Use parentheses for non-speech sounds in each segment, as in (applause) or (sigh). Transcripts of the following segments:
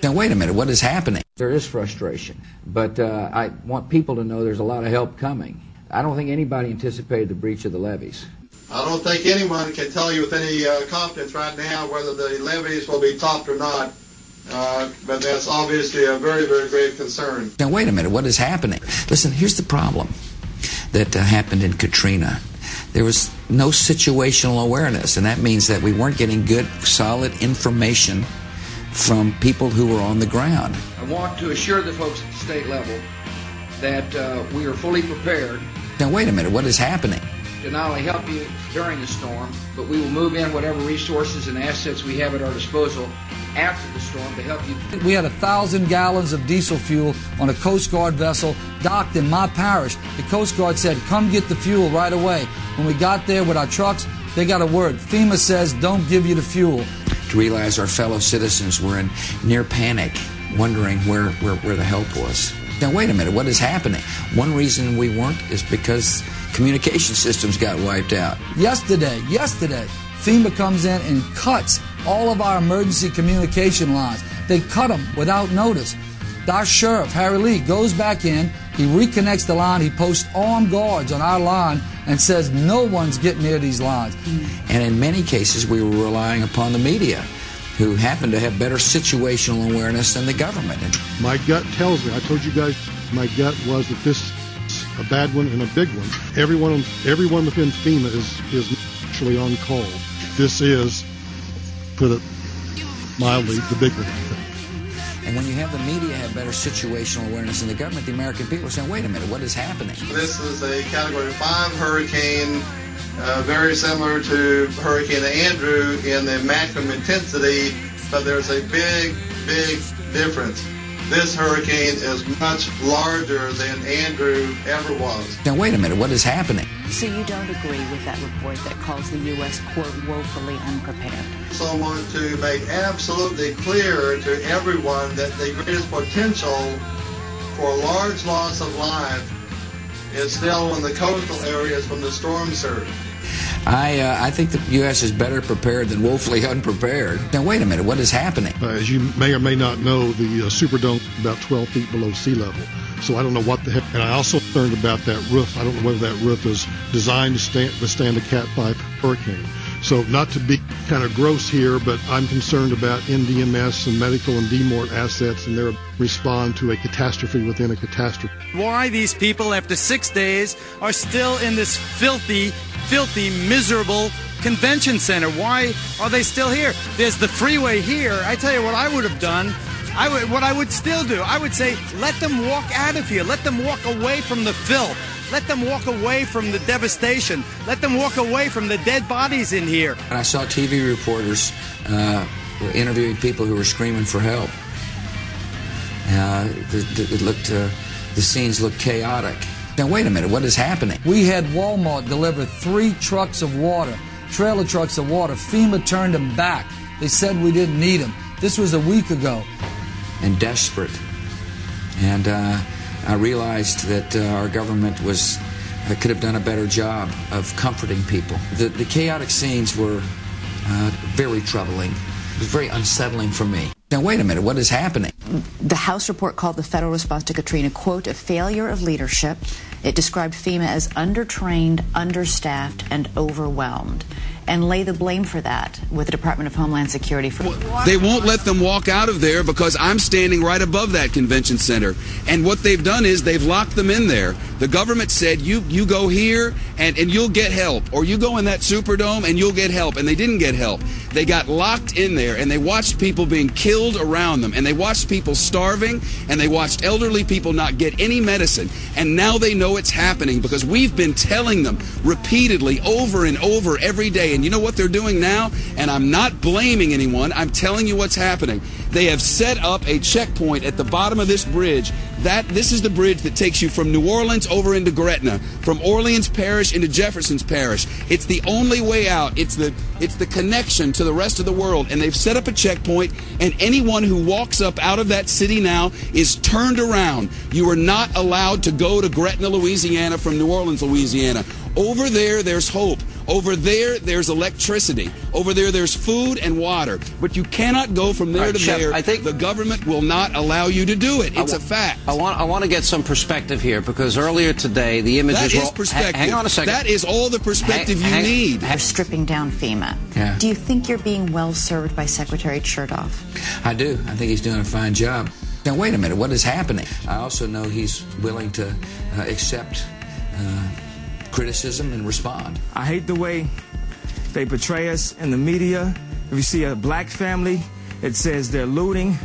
Now, wait a minute, what is happening? There is frustration, but uh, I want people to know there's a lot of help coming. I don't think anybody anticipated the breach of the levees. I don't think anyone can tell you with any uh, confidence right now whether the levees will be topped or not. Uh, but that's obviously a very, very grave concern. Now, wait a minute, what is happening? Listen, here's the problem that uh, happened in Katrina. There was no situational awareness, and that means that we weren't getting good, solid information from people who were on the ground. I want to assure the folks at the state level that uh, we are fully prepared. Now, wait a minute, what is happening? To not only help you during the storm, but we will move in whatever resources and assets we have at our disposal after the storm to help you. We had a thousand gallons of diesel fuel on a Coast Guard vessel docked in my parish. The Coast Guard said, Come get the fuel right away. When we got there with our trucks, they got a word. FEMA says, Don't give you the fuel. To realize our fellow citizens were in near panic, wondering where, where, where the help was. Now, wait a minute, what is happening? One reason we weren't is because communication systems got wiped out. Yesterday, yesterday, FEMA comes in and cuts all of our emergency communication lines. They cut them without notice. Our sheriff, Harry Lee, goes back in, he reconnects the line, he posts armed guards on our line and says no one's getting near these lines. Mm. And in many cases, we were relying upon the media, who happen to have better situational awareness than the government. My gut tells me, I told you guys, my gut was that this is a bad one and a big one. Everyone, everyone within FEMA is, is actually on call. This is, put it mildly, the big one. And when you have the media have better situational awareness than the government, the American people are saying, wait a minute, what is happening? This is a Category 5 hurricane, uh, very similar to Hurricane Andrew in the maximum intensity, but there's a big, big difference. This hurricane is much larger than Andrew ever was. Now, wait a minute, what is happening? So you don't agree with that report that calls the U.S., quote, woefully unprepared? So I want to make absolutely clear to everyone that the greatest potential for large loss of life is still in the coastal areas from the storm surge. I, uh, I think the U.S. is better prepared than woefully (laughs) unprepared. Now, wait a minute, what is happening? Uh, as you may or may not know, the uh, Superdome is about 12 feet below sea level. So I don't know what the heck. And I also learned about that roof. I don't know whether that roof is designed to stand, withstand a Cat 5 hurricane. So not to be kind of gross here, but I'm concerned about NDMS and medical and DMORT assets and their respond to a catastrophe within a catastrophe. Why these people, after six days, are still in this filthy, filthy, miserable convention center? Why are they still here? There's the freeway here. I tell you what I would have done. I would, what I would still do, I would say, let them walk out of here. Let them walk away from the filth. Let them walk away from the devastation. Let them walk away from the dead bodies in here. And I saw TV reporters uh, interviewing people who were screaming for help. Uh, the, the, it looked, uh, the scenes looked chaotic. Now, wait a minute, what is happening? We had Walmart deliver three trucks of water, trailer trucks of water. FEMA turned them back. They said we didn't need them. This was a week ago. And desperate. And uh, I realized that uh, our government was uh, could have done a better job of comforting people. The, the chaotic scenes were uh, very troubling. It was very unsettling for me. Now, wait a minute, what is happening? The House report called the federal response to Katrina, quote, a failure of leadership. It described FEMA as undertrained, understaffed, and overwhelmed and lay the blame for that with the Department of Homeland Security. For they won't let them walk out of there because I'm standing right above that convention center. And what they've done is they've locked them in there. The government said you you go here and, and you'll get help, or you go in that Superdome and you'll get help, and they didn't get help. They got locked in there and they watched people being killed around them, and they watched people starving, and they watched elderly people not get any medicine. And now they know it's happening because we've been telling them repeatedly over and over every day. And you know what they're doing now? And I'm not blaming anyone. I'm telling you what's happening. They have set up a checkpoint at the bottom of this bridge. That this is the bridge that takes you from New Orleans over into Gretna, from Orleans Parish into Jefferson's Parish. It's the only way out. It's the it's the connection to the rest of the world. And they've set up a checkpoint, and anyone who walks up out of that city now is turned around. You are not allowed to go to Gretna, Louisiana from New Orleans, Louisiana, Over there, there's hope. Over there, there's electricity. Over there, there's food and water. But you cannot go from there Right, to Shep, there. I think- the government will not allow you to do it. It's I a wa- fact. I want I want to get some perspective here because earlier today the images That were perspective. Ha- hang on a second. That is all the perspective Hang- you hang- need. They're stripping down FEMA. Yeah. Do you think you're being well served by Secretary Chertoff? I do. I think he's doing a fine job. Now, wait a minute. What is happening? I also know he's willing to uh, accept uh, criticism and respond. I hate the way they portray us in the media. If you see a black family, it says they're looting.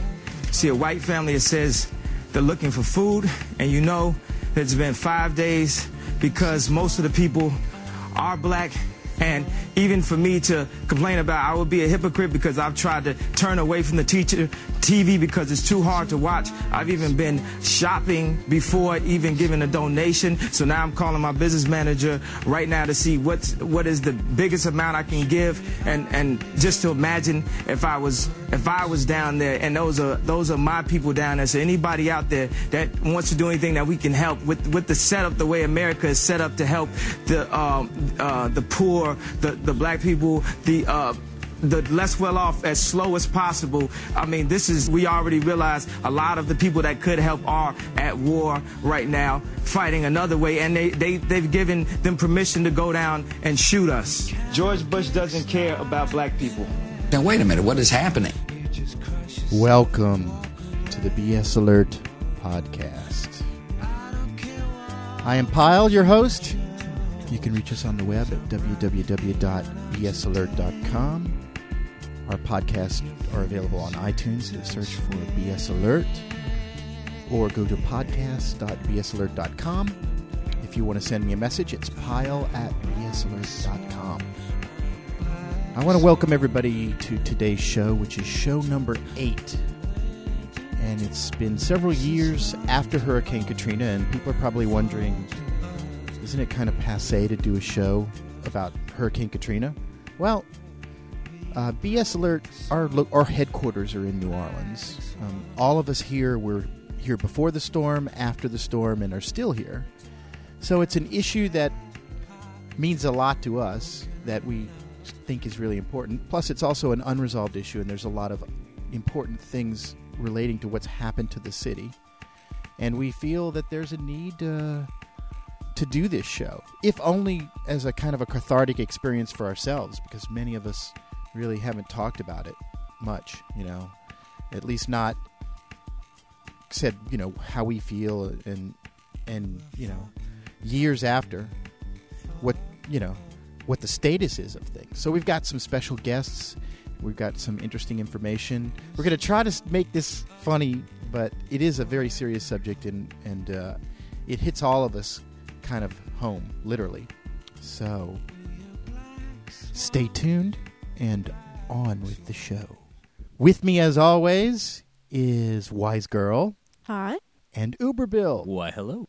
See a white family, it says they're looking for food. And you know it's been five days because most of the people are black. And even for me to complain about, I would be a hypocrite because I've tried to turn away from the teacher TV because it's too hard to watch. I've even been shopping before even giving a donation. So now I'm calling my business manager right now to see what's what is the biggest amount I can give, and and just to imagine if I was if I was down there, and those are those are my people down there. So anybody out there that wants to do anything that we can help with with the setup, the way America is set up to help the um, uh, the poor, the the black people, the uh, the less well off as slow as possible. I mean, this is, we already realize a lot of the people that could help are at war right now, fighting another way, and they, they, they've given them permission to go down and shoot us. George Bush doesn't care about black people. Now, wait a minute. What is happening? Welcome to the BS Alert podcast. I am Pyle, your host. You can reach us on the web at www.bsalert.com. Our podcasts are available on iTunes. Just search for BS Alert or go to podcast.bsalert.com. If you want to send me a message, it's pile at bsalert.com. I want to welcome everybody to today's show, which is show number eight. And it's been several years after Hurricane Katrina, and people are probably wondering isn't it kind of passe to do a show about Hurricane Katrina? Well, uh, BS Alert, our, our headquarters are in New Orleans. Um, all of us here were here before the storm, after the storm, and are still here. So it's an issue that means a lot to us that we think is really important. Plus, it's also an unresolved issue, and there's a lot of important things relating to what's happened to the city. And we feel that there's a need uh, to do this show, if only as a kind of a cathartic experience for ourselves, because many of us really haven't talked about it much, you know, at least not said, you know, how we feel and and you know, years after what you know what the status is of things. So we've got some special guests. We've got some interesting information. We're going to try to make this funny, but it is a very serious subject, and and uh, it hits all of us kind of home, literally. So stay tuned and on with the show. With me, as always, is Wise Girl Hi. and Uber Bill. Why, hello.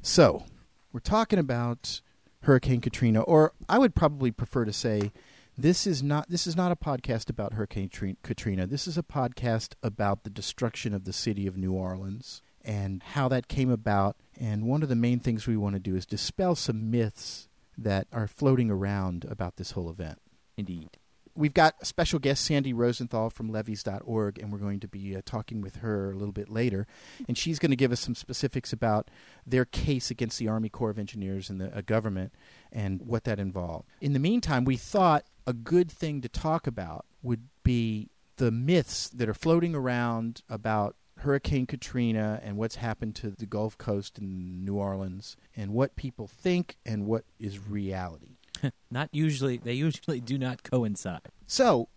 So, we're talking about Hurricane Katrina, or I would probably prefer to say this is not this is not a podcast about Hurricane Katrina. This is a podcast about the destruction of the city of New Orleans and how that came about. And one of the main things we want to do is dispel some myths that are floating around about this whole event. Indeed. We've got a special guest, Sandy Rosenthal from levees.org, and we're going to be uh, talking with her a little bit later. And she's going to give us some specifics about their case against the Army Corps of Engineers and the uh, government and what that involved. In the meantime, we thought a good thing to talk about would be the myths that are floating around about Hurricane Katrina and what's happened to the Gulf Coast and New Orleans and what people think and what is reality. (laughs) Not usually, they usually do not coincide. So,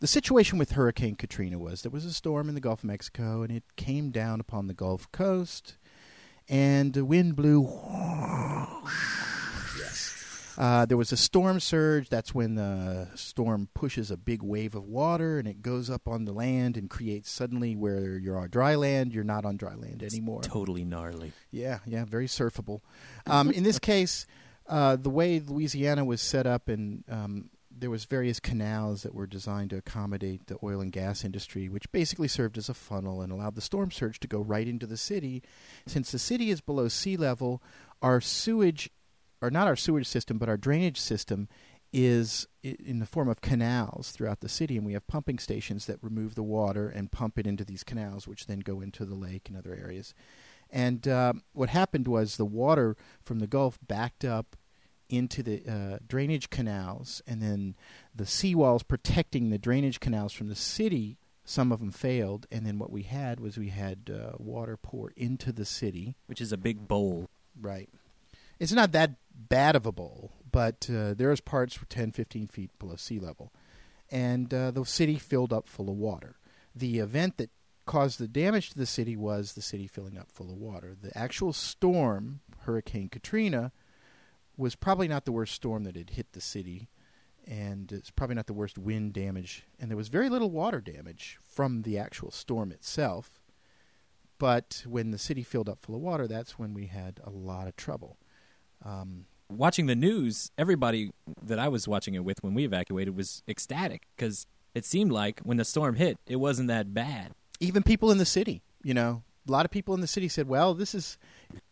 the situation with Hurricane Katrina was there was a storm in the Gulf of Mexico, and it came down upon the Gulf Coast, and the wind blew. (laughs) Uh, there was a storm surge. That's when the storm pushes a big wave of water and it goes up on the land and creates suddenly where you're on dry land, you're not on dry land anymore. Totally gnarly. Yeah, yeah, very surfable. Um, in this case, uh, the way Louisiana was set up, and um, there was various canals that were designed to accommodate the oil and gas industry, which basically served as a funnel and allowed the storm surge to go right into the city. Since the city is below sea level, our sewage or not our sewage system, but our drainage system is in the form of canals throughout the city, and we have pumping stations that remove the water and pump it into these canals, which then go into the lake and other areas. And um, what happened was the water from the Gulf backed up into the uh, drainage canals, and then the seawalls protecting the drainage canals from the city. Some of them failed, and then what we had was we had uh, water pour into the city, which is a big bowl. Right. It's not that bad of a bowl, but uh, there's parts were 10, 15 feet below sea level, and uh, the city filled up full of water. The event that caused the damage to the city was the city filling up full of water. The actual storm, Hurricane Katrina, was probably not the worst storm that had hit the city, and it's probably not the worst wind damage. And there was very little water damage from the actual storm itself. But when the city filled up full of water, that's when we had a lot of trouble. Um, Watching the news, everybody that I was watching it with when we evacuated was ecstatic because it seemed like when the storm hit, it wasn't that bad. even people in the city, you know, a lot of people in the city said, "Well, this is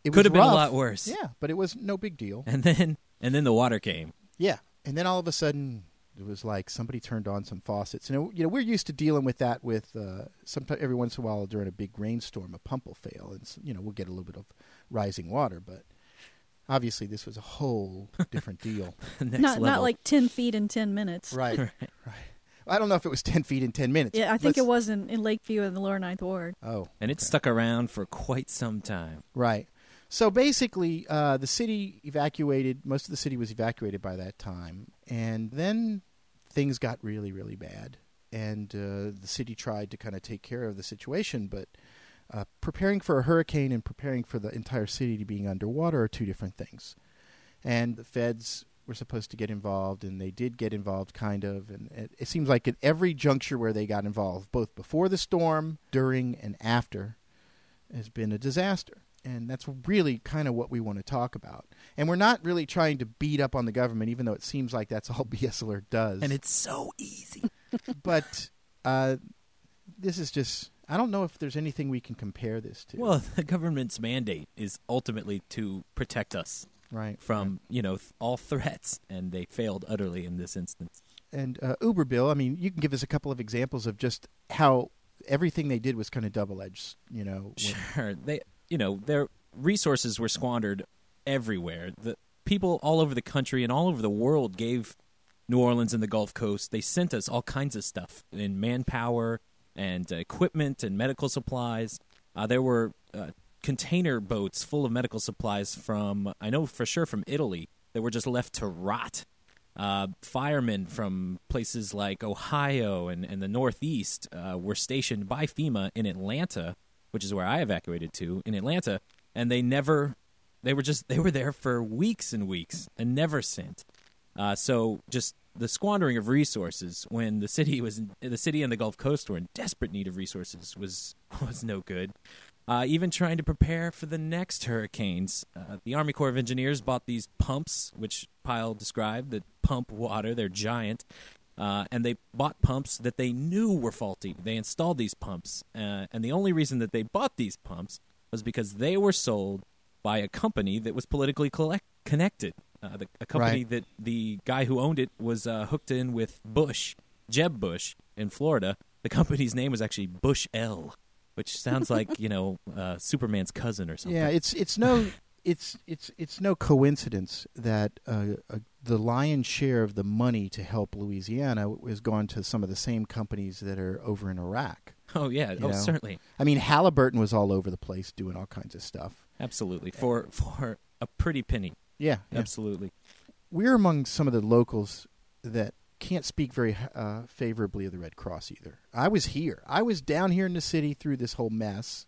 it Could have been a lot worse. Yeah, but it was no big deal. And then and then the water came. Yeah, and then all of a sudden it was like somebody turned on some faucets. And you know, we're used to dealing with that with uh, sometimes every once in a while during a big rainstorm, a pump will fail, and you know we'll get a little bit of rising water, but. Obviously, this was a whole (laughs) different deal. not not like ten feet in ten minutes. (laughs) right, right. I don't know if it was ten feet in ten minutes. Yeah, I think Let's- it was in, in Lakeview in the lower ninth ward. Oh, And it stuck around for quite some time. Right. So basically, uh, the city evacuated. Most of the city was evacuated by that time, and then things got really, really bad. And uh, the city tried to kind of take care of the situation, but uh, preparing for a hurricane and preparing for the entire city to being underwater are two different things. And the feds were supposed to get involved, and they did get involved, kind of. And it, it seems like at every juncture where they got involved, both before the storm, during, and after, has been a disaster. And that's really kind of what we want to talk about. And we're not really trying to beat up on the government, even though it seems like that's all (laughs) BS BSLR does. And it's so easy. but uh, this is just, I don't know if there's anything we can compare this to. Well, (laughs) the government's mandate is ultimately to protect us Right, from, you know, th- all threats, and they failed utterly in this instance. and uh, Uber Bill, I mean, you can give us a couple of examples of just how everything they did was kind of double edged, you know. when- Sure, they, you know, their resources were squandered everywhere. The people all over the country and all over the world gave New Orleans and the Gulf Coast. They sent us all kinds of stuff in manpower and equipment and medical supplies. Uh, there were uh, container boats full of medical supplies from, I know for sure, from Italy that were just left to rot. Uh, firemen from places like Ohio and, and the Northeast uh, were stationed by FEMA in Atlanta, which is where I evacuated to, in Atlanta, and they never, they were just, they were there for weeks and weeks and never sent. Uh, so just the squandering of resources when the city was, the city and the Gulf Coast were in desperate need of resources was (laughs) was no good. Uh, even trying to prepare for the next hurricanes. Uh, the Army Corps of Engineers bought these pumps, which Pyle described, that pump water. They're giant. Uh, and they bought pumps that they knew were faulty. They installed these pumps. Uh, and the only reason that they bought these pumps was because they were sold by a company that was politically collect- connected. Uh, the, a company Right. that the guy who owned it was uh, hooked in with Bush, Jeb Bush, in Florida. The company's name was actually Bush L, which sounds like (laughs) you know uh, Superman's cousin or something. Yeah, it's it's no it's it's it's no coincidence that uh, uh, the lion's share of the money to help Louisiana has gone to some of the same companies that are over in Iraq. Oh yeah, oh know? certainly, I mean, Halliburton was all over the place doing all kinds of stuff. absolutely for for a pretty penny. Yeah, yeah. absolutely. We're among some of the locals that can't speak very uh, favorably of the Red Cross either. I was here. I was down here in the city through this whole mess,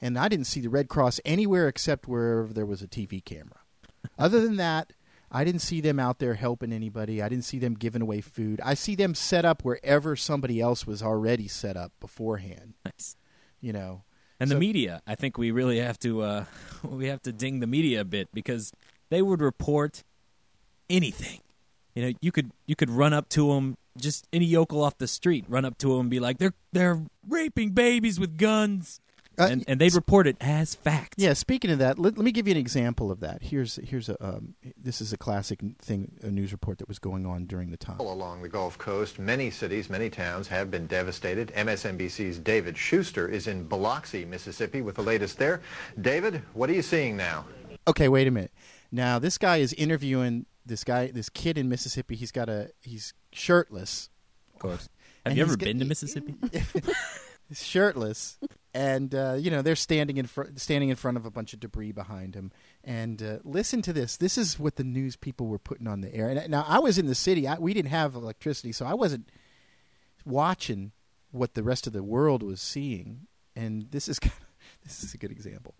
and I didn't see the Red Cross anywhere except wherever there was a TV camera. (laughs) Other than that, I didn't see them out there helping anybody. I didn't see them giving away food. I see them set up wherever somebody else was already set up beforehand. Nice. You know, And So- the media, I think we really have to uh, (laughs) we have to ding the media a bit because they would report anything. You know, you could you could run up to them, just any yokel off the street, run up to them and be like, "They're they're raping babies with guns," Uh, and, and they report it as fact. Yeah. Speaking of that, let, let me give you an example of that. Here's here's a um, this is a classic thing, a news report that was going on during the time. All Along the Gulf Coast, many cities, many towns have been devastated. MSNBC's David Shuster is in Biloxi, Mississippi, with the latest there. David, what are you seeing now? Okay, wait a minute. Now this guy is interviewing this guy, this kid in Mississippi. He's got a he's shirtless. Of course. And Have you ever been to Mississippi? (laughs) Shirtless, and uh, you know they're standing in fr- standing in front of a bunch of debris behind him. And uh, listen to this. This is what the news people were putting on the air. And now I was in the city. I, we didn't have electricity, so I wasn't watching what the rest of the world was seeing. And this is (laughs) kind of, this is a good example.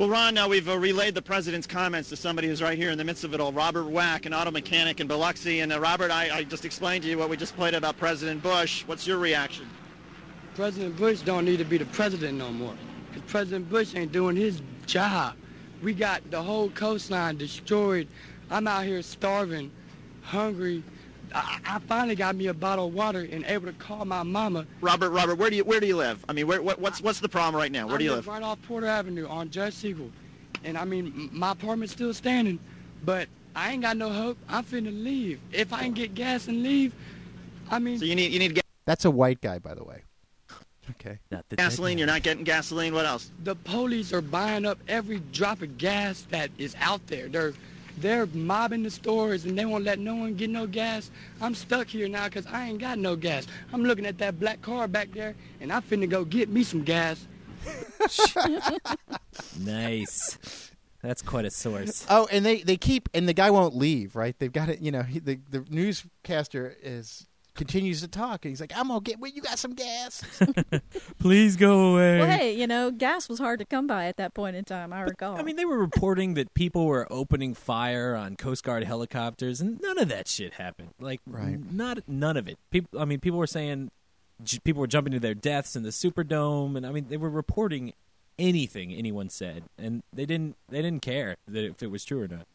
Well, Ron, now we've uh, relayed the president's comments to somebody who's right here in the midst of it all. Robert Wack, an auto mechanic in Biloxi. And uh, Robert, I, I just explained to you what we just played about President Bush. What's your reaction? President Bush don't need to be the president no more. Because President Bush ain't doing his job. We got the whole coastline destroyed. I'm out here starving, hungry. I, I finally got me a bottle of water and able to call my mama. Robert, Robert, where do you where do you live? I mean, where, what, what's what's the problem right now? Where I do you live live? right off Porter Avenue on Judge Sekul. And I mean, my apartment's still standing, but I ain't got no hope. I'm finna leave. If I can get gas and leave, I mean. So you need you need ga- That's a white guy, by the way. Okay. gasoline. You're not getting gasoline. What else? the police are buying up every drop of gas that is out there. They're they're mobbing the stores and they won't let no one get no gas. I'm stuck here now because I ain't got no gas. I'm looking at that black car back there and I finna go get me some gas. (laughs) nice. That's quite a source. Oh, and they, they keep and the guy won't leave, right? They've got it. You know, he, the the newscaster is continues to talk, and he's like, "I'm gonna get. Well, you got some gas." (laughs) (laughs) Please go away. Well, hey, you know, gas was hard to come by at that point in time. I recall. I mean, they were reporting that people were opening fire on Coast Guard helicopters, and none of that shit happened. Like, Right. not none of it. People, I mean, people were saying people were jumping to their deaths in the Superdome, and I mean, they were reporting anything anyone said, and they didn't they didn't care that if it was true or not.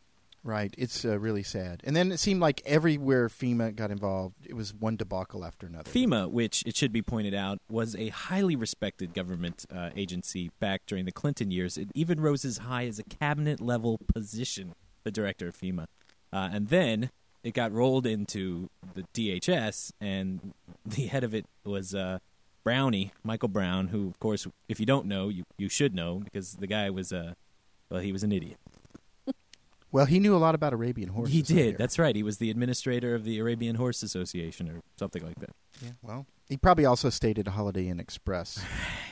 Right. It's uh, really sad. And then it seemed like everywhere FEMA got involved, it was one debacle after another. FEMA, which it should be pointed out, was a highly respected government uh, agency back during the Clinton years. It even rose as high as a cabinet level position, the director of FEMA. Uh, and then it got rolled into the DHS, and the head of it was uh, Brownie, Michael Brown, who, of course, if you don't know, you, you should know because the guy was, uh, well, he was an idiot. Well, he knew a lot about Arabian horses. He did. hear. That's right. He was the administrator of the Arabian Horse Association or something like that. Yeah. Well, he probably also stayed at a Holiday Inn Express.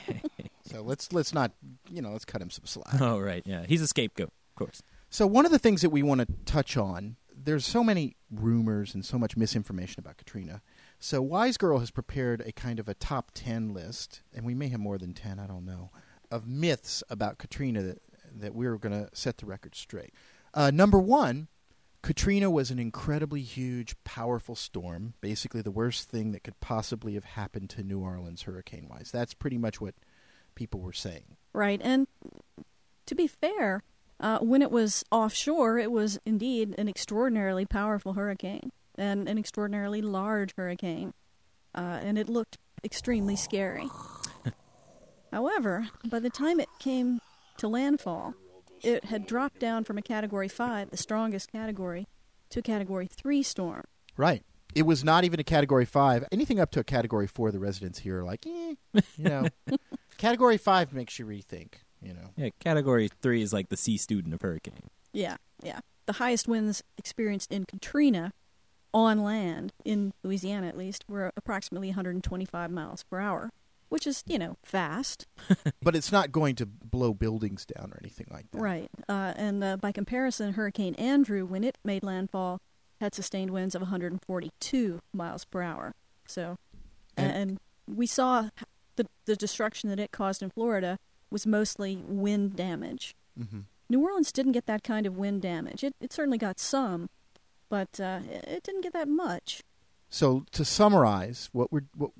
(laughs) so let's let's not you know let's cut him some slack. Oh, right. Yeah. He's a scapegoat, of course. So one of the things that we want to touch on, there's so many rumors and so much misinformation about Katrina. So Wise Girl has prepared a kind of a top 10 list, and we may have more than 10, I don't know, of myths about Katrina that, that we're going to set the record straight. Uh, number one, Katrina was an incredibly huge, powerful storm, basically the worst thing that could possibly have happened to New Orleans hurricane wise. That's pretty much what people were saying. Right. And to be fair, uh, when it was offshore, it was indeed an extraordinarily powerful hurricane and an extraordinarily large hurricane. Uh, and it looked extremely scary. (laughs) However, by the time it came to landfall, it had dropped down from a Category 5, the strongest category, to a Category 3 storm. Right. It was not even a category five. Anything up to a category four, the residents here are like, eh, you know. (laughs) category five makes you rethink, you know. Yeah, category three is like the C student of hurricane. Yeah, yeah. The highest winds experienced in Katrina on land, in Louisiana at least, were approximately 125 miles per hour, which is, you know, fast. (laughs) But it's not going to blow buildings down or anything like that. Right. Uh, and uh, by comparison, Hurricane Andrew, when it made landfall, had sustained winds of 142 miles per hour. So, and, and we saw the, the destruction that it caused in Florida was mostly wind damage. Mm-hmm. New Orleans didn't get that kind of wind damage. It, it certainly got some, but uh, it it didn't get that much. So to summarize, what we're what,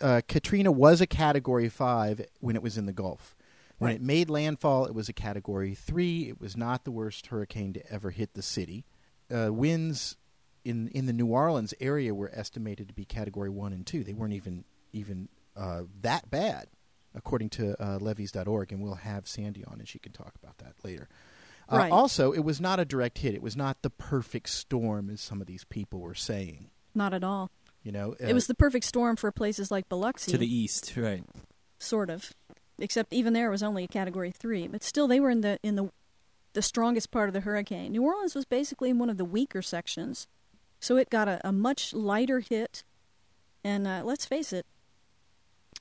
uh, Katrina was a category five when it was in the Gulf. When Right. it made landfall, it was a category three. It was not the worst hurricane to ever hit the city. Uh, winds in in the New Orleans area were estimated to be category one and two. They weren't even even uh, that bad. according to uh, levees.org, and we'll have Sandy on, and she can talk about that later. Uh, Right. Also, it was not a direct hit. It was not the perfect storm, as some of these people were saying. Not at all. You know, it was the perfect storm for places like Biloxi. to the east, right? sort of. Except even there it was only a category three, but still they were in the in the the strongest part of the hurricane. New Orleans was basically in one of the weaker sections, so it got a, a much lighter hit. And uh, let's face it,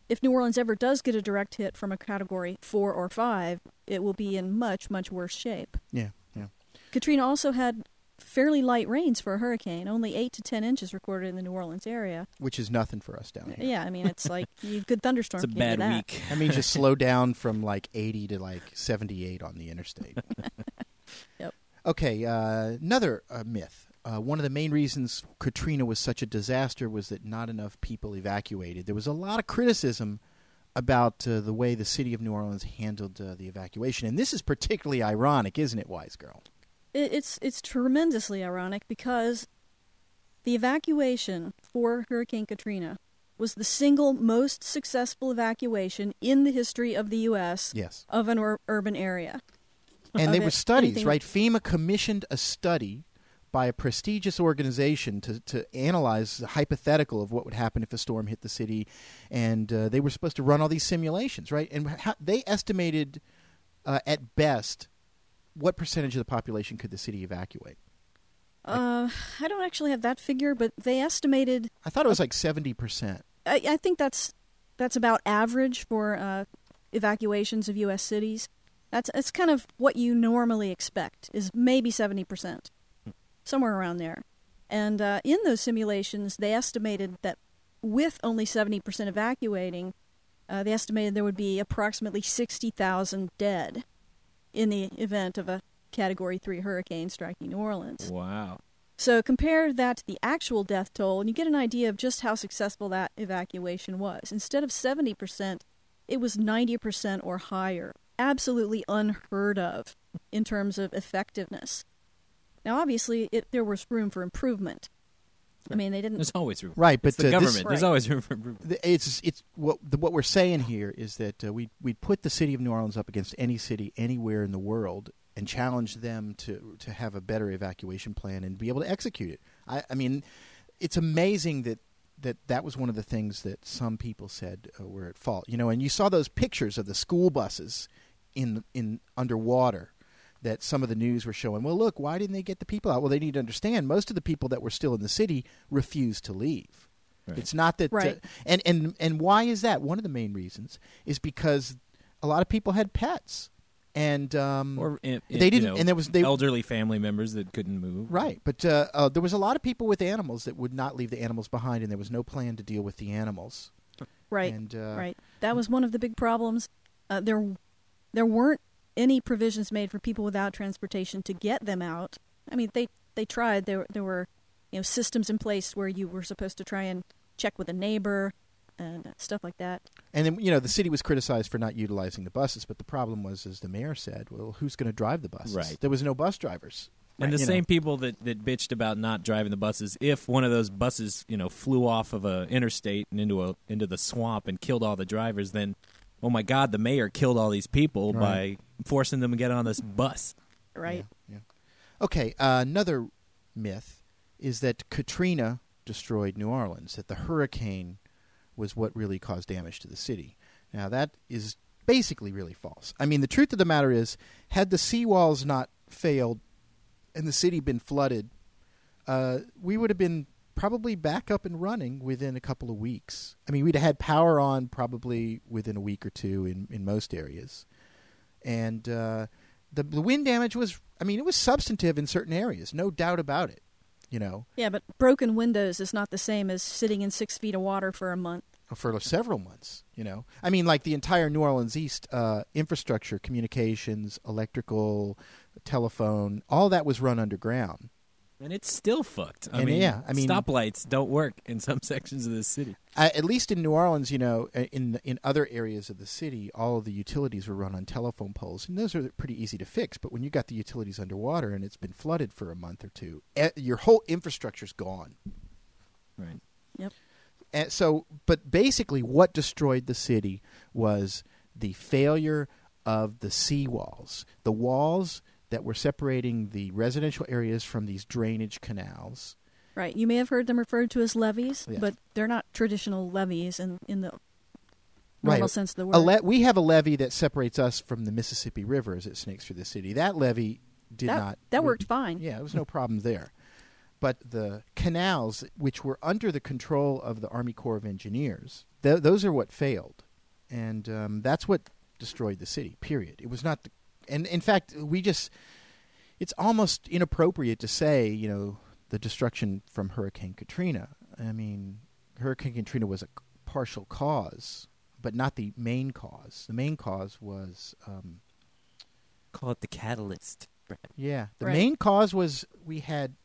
if New Orleans ever does get a direct hit from a category four or five, it will be in much much worse shape. Yeah, yeah. Katrina also had fairly light rains for a hurricane, only eight to ten inches recorded in the New Orleans area. Which is nothing for us down here. Yeah, I mean it's like (laughs) you good thunderstorm. It's a bad that. week. I mean, just slow (laughs) down from like 80 to like 78 on the interstate. (laughs) Yep. Okay, uh, another uh, myth. Uh, one of the main reasons Katrina was such a disaster was that not enough people evacuated. There was a lot of criticism about uh, the way the city of New Orleans handled uh, the evacuation, and this is particularly ironic, isn't it, Wise Girl? It, it's it's tremendously ironic because the evacuation for Hurricane Katrina was the single most successful evacuation in the history of the U.S. Yes. of an ur- urban area. And they it- were studies, anything- right? FEMA commissioned a study by a prestigious organization to, to analyze the hypothetical of what would happen if a storm hit the city. And uh, they were supposed to run all these simulations, right? And how, they estimated, uh, at best, what percentage of the population could the city evacuate? Uh, I don't actually have that figure, but they estimated. I thought it was like 70%. I, I think that's that's about average for uh, evacuations of U.S. cities. That's it's kind of what you normally expect is maybe seventy percent, somewhere around there. And uh, in those simulations, they estimated that with only seventy percent evacuating, uh, they estimated there would be approximately sixty thousand dead in the event of a Category Three hurricane striking New Orleans. Wow. So compare that to the actual death toll, and you get an idea of just how successful that evacuation was. Instead of 70%, it was 90% or higher. Absolutely unheard of in terms of effectiveness. Now, obviously, it, there was room for improvement. I mean, they didn't. There's always room. Right, but It's the uh, government. This, There's always (laughs) room for improvement. It's it's what the, what we're saying here is that uh, we we put the city of New Orleans up against any city anywhere in the world and challenge them to to have a better evacuation plan and be able to execute it. I, I mean, it's amazing that. That that was one of the things that some people said uh, were at fault, you know. And you saw those pictures of the school buses in in underwater that some of the news were showing. Well, look, why didn't they get the people out? Well, they need to understand most of the people that were still in the city refused to leave. It's not that, uh, Right. and and and why is that? One of the main reasons is because a lot of people had pets, and um, Or eh, eh, they didn't, know, and there was they elderly family members that couldn't move. right, but uh, uh, there was a lot of people with animals that would not leave the animals behind, and there was no plan to deal with the animals. Right. And, uh, right. That was one of the big problems. Uh, there, there weren't any provisions made for people without transportation to get them out. I mean, they they tried. There there were, you know, systems in place where you were supposed to try and check with a neighbor and stuff like that. And then you know the city was criticized for not utilizing the buses, but the problem was, as the mayor said, well, who's going to drive the buses? Right. There was no bus drivers. And the You know. same people that, that bitched about not driving the buses, if one of those buses, you know, flew off of a interstate and into a into the swamp and killed all the drivers, then oh my God, the mayor killed all these people Right. by forcing them to get on this bus. Right. Yeah. Okay, uh, another myth is that Katrina destroyed New Orleans, that the hurricane was what really caused damage to the city. Now, that is basically really false. I mean, the truth of the matter is, had the seawalls not failed and the city been flooded, uh, we would have been probably back up and running within a couple of weeks. I mean, we'd have had power on probably within a week or two in, in most areas. And uh, the, the wind damage was, I mean, it was substantive in certain areas, no doubt about it. You know, Yeah, but broken windows is not the same as sitting in six feet of water for a month. for several months. You know, I mean, like the entire New Orleans East uh, infrastructure, communications, electrical, telephone, all that was run underground. And it's still fucked. I And, mean, yeah, I mean- stoplights don't work in some (laughs) sections of the city. Uh, at least in New Orleans, you know, uh, in in other areas of the city, all of the utilities were run on telephone poles, and those are pretty easy to fix. But when you got the utilities underwater and it's been flooded for a month or two, your whole infrastructure's gone. Right. Yep. And so, but basically, what destroyed the city was the failure of the seawalls, the walls that were separating the residential areas from these drainage canals. Right. You may have heard them referred to as levees, Yes. but they're not traditional levees in, in the normal right. sense of the A word. le- we have a levee that separates us from the Mississippi River as it snakes through the city. That levee did That- not. that worked fine. Yeah, there was no problem there. But the canals, which were under the control of the Army Corps of Engineers, th- those are what failed, and um, that's what destroyed the city. Period. It was not. The, and in fact, we just. It's almost inappropriate to say, you know, the destruction from Hurricane Katrina. I mean, Hurricane Katrina was a partial cause, but not the main cause. The main cause was, um, Call it the catalyst. Yeah, the Right. main cause was we had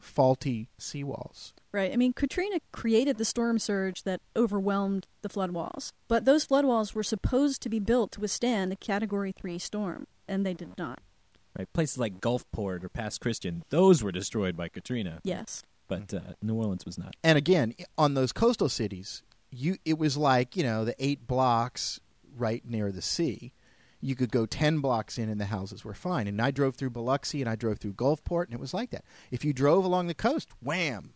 faulty seawalls. Right. I mean, Katrina created the storm surge that overwhelmed the flood walls. But those flood walls were supposed to be built to withstand a Category 3 storm, and they did not. Right, places like Gulfport or Pass Christian, those were destroyed by Katrina. Yes. but uh, New Orleans was not. And again, on those coastal cities, you it was like you know the eight blocks right near the sea. You could go ten blocks in, and the houses were fine. And I drove through Biloxi, and I drove through Gulfport, and it was like that. If you drove along the coast, wham,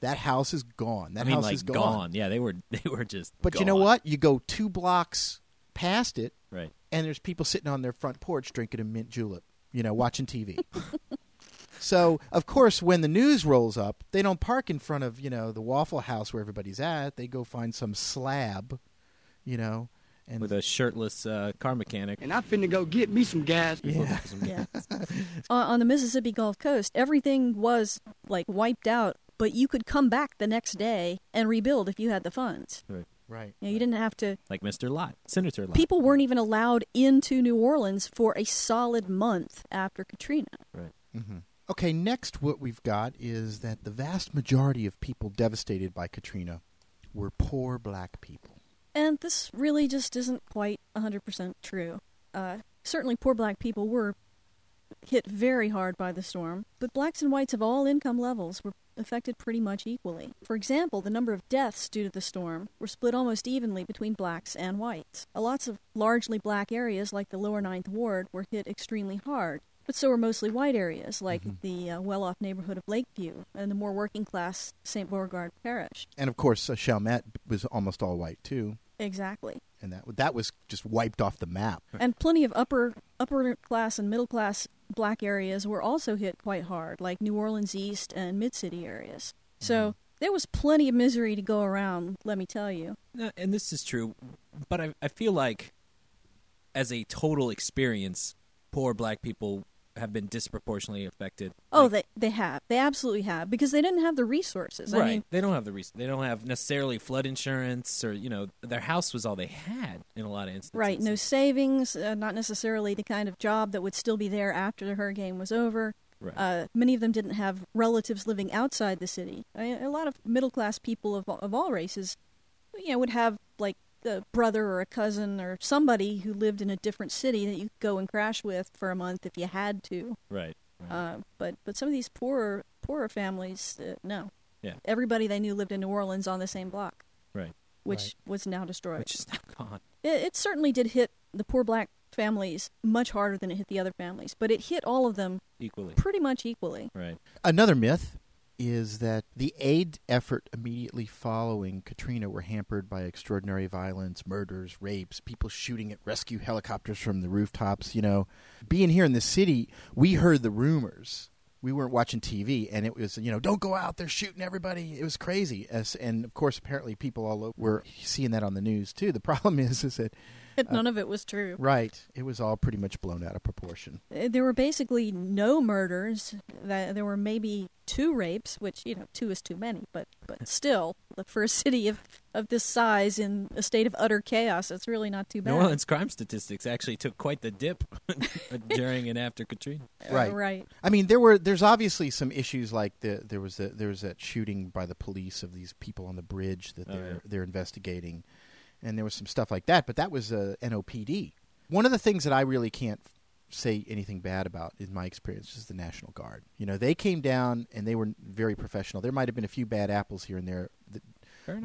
that house is gone. That I mean, house like is gone. gone. Yeah, they were. (laughs) They were just. But you know what? You go two blocks past it, Right. And there's people sitting on their front porch drinking a mint julep, you know, watching TV. (laughs) so, of course, when the news rolls up, they don't park in front of, you know, the Waffle House where everybody's at. They go find some slab, you know, and with a shirtless uh, car mechanic. And I'm finna go get me some gas. Yeah. Yeah. (laughs) on, on the Mississippi Gulf Coast, everything was like wiped out, but you could come back the next day and rebuild if you had the funds. Right. Right. You, know, you didn't have to. Like Mr. Lott, Senator Lott. People weren't even allowed into New Orleans for a solid month after Katrina. Right. Mm-hmm. Okay, next, what we've got is that the vast majority of people devastated by Katrina were poor black people. And this really just isn't quite 100% true. Uh, certainly, poor black people were hit very hard by the storm, but blacks and whites of all income levels were affected pretty much equally. For example, the number of deaths due to the storm were split almost evenly between blacks and whites. Lots of largely black areas, like the lower Ninth Ward, were hit extremely hard. But so were mostly white areas, like the uh, well off neighborhood of Lakeview and the more working class St. Bernard Parish. And of course, uh, Chalmette was almost all white too, Exactly. and that that was just wiped off the map. And plenty of upper upper class and middle class black areas were also hit quite hard, like New Orleans East and Mid City areas. So mm-hmm. there was plenty of misery to go around, let me tell you. And this is true, but I, I feel like, as a total experience, poor black people have been disproportionately affected. Oh, they they have. They absolutely have because they didn't have the resources. right. I mean, they don't have the reason. They don't have necessarily flood insurance, or you know, their house was all they had in a lot of instances. right, no savings, uh, not necessarily the kind of job that would still be there after the hurricane was over. Right. Uh, many of them didn't have relatives living outside the city. I mean, a lot of middle class people of all- of all races, you know, would have like a brother or a cousin or somebody who lived in a different city that you could go and crash with for a month if you had to. Right. Uh, but but some of these poorer poorer families, uh, no. Yeah. Everybody they knew lived in New Orleans on the same block, Right. which was now destroyed. Which is now gone. It, it certainly did hit the poor black families much harder than it hit the other families, but it hit all of them Equally. pretty much equally. Right. Another myth is that the aid effort immediately following Katrina were hampered by extraordinary violence, murders, rapes, people shooting at rescue helicopters from the rooftops. You know, being here in the city, we heard the rumors. We weren't watching TV, and it was, you know, don't go out, they're shooting everybody. It was crazy. And of course, apparently, people all over were seeing that on the news too. The (laughs) problem is, is that But (laughs) none of it was true. right, it was all pretty much blown out of proportion. Uh, There were basically no murders. That there were maybe two rapes, which you know, two is too many, but but (laughs) still, for a city of of this size in a state of utter chaos, it's really not too bad. New Orleans crime statistics actually took quite the dip (laughs) during and after Katrina. right right. i mean there were there's obviously some issues like the there was a, there was that shooting by the police of these people on the bridge that Oh, they're yeah. they're investigating and there was some stuff like that but that was uh, NOPD one of the things that I really can't say anything bad about in my experience is the National Guard you know they came down and they were very professional there might have been a few bad apples here and there that.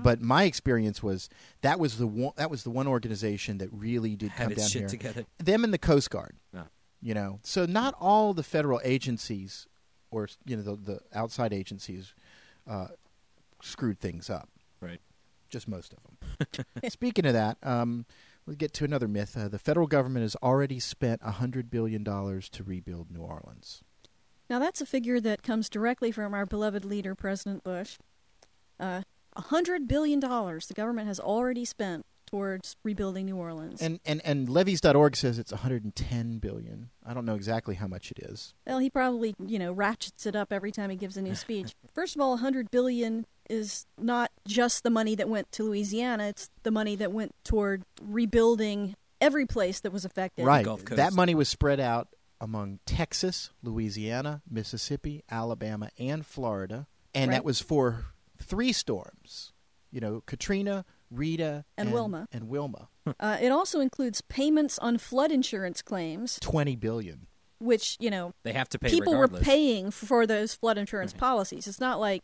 But my experience was that was the one, that was the one organization that really did Had come down shit here. together. Them and the Coast Guard. You know, so not all the federal agencies or you know the, the outside agencies uh, screwed things up. Just most of them. (laughs) Speaking of that, um, we'll get to another myth. Uh, the federal government has already spent hundred billion dollars to rebuild New Orleans. Now, that's a figure that comes directly from our beloved leader, President Bush. Uh, $100 billion the government has already spent towards rebuilding New Orleans. And and and levees.org says it's 110 billion. I don't know exactly how much it is. well, he probably, you know, ratchets it up every time he gives a new speech. (laughs) First of all, 100 billion is not just the money that went to Louisiana, it's the money that went toward rebuilding every place that was affected. Right. That money was spread out among Texas, Louisiana, Mississippi, Alabama, and Florida, and Right. that was for three storms. You know, Katrina, Rita, And Wilma. and Wilma. (laughs) Uh, it also includes payments on flood insurance claims, 20 billion. which, you know, They have to pay people regardless. were paying for those flood insurance policies. It's not like,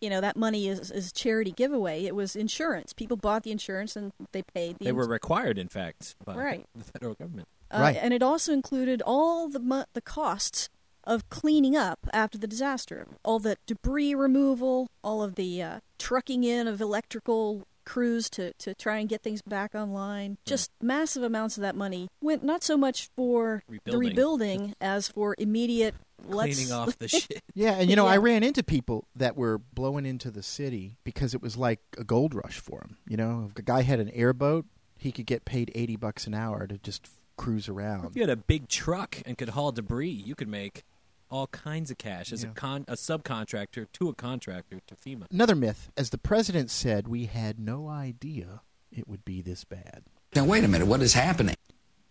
you know, that money is, is charity giveaway. It was insurance. People bought the insurance and they paid the They were required, in fact, by Right. (laughs) the federal government. Uh, And it also included all the mo- the costs of cleaning up after the disaster, all the debris removal, all of the uh, trucking in of electrical crews to, to try and get things back online. Just massive amounts of that money went not so much for the Rebuilding. rebuilding (laughs) as for immediate let's Cleaning off the (laughs) shit. Yeah, and you know, (laughs) I ran into people that were blowing into the city because it was like a gold rush for them. You know, if a guy had an airboat, he could get paid 80 bucks an hour to just cruise around. If you had a big truck and could haul debris, you could make all kinds of cash as Yeah. a con a subcontractor to a contractor to FEMA. Another myth, as the president said, we had no idea it would be this bad. Now, wait a minute. What is happening?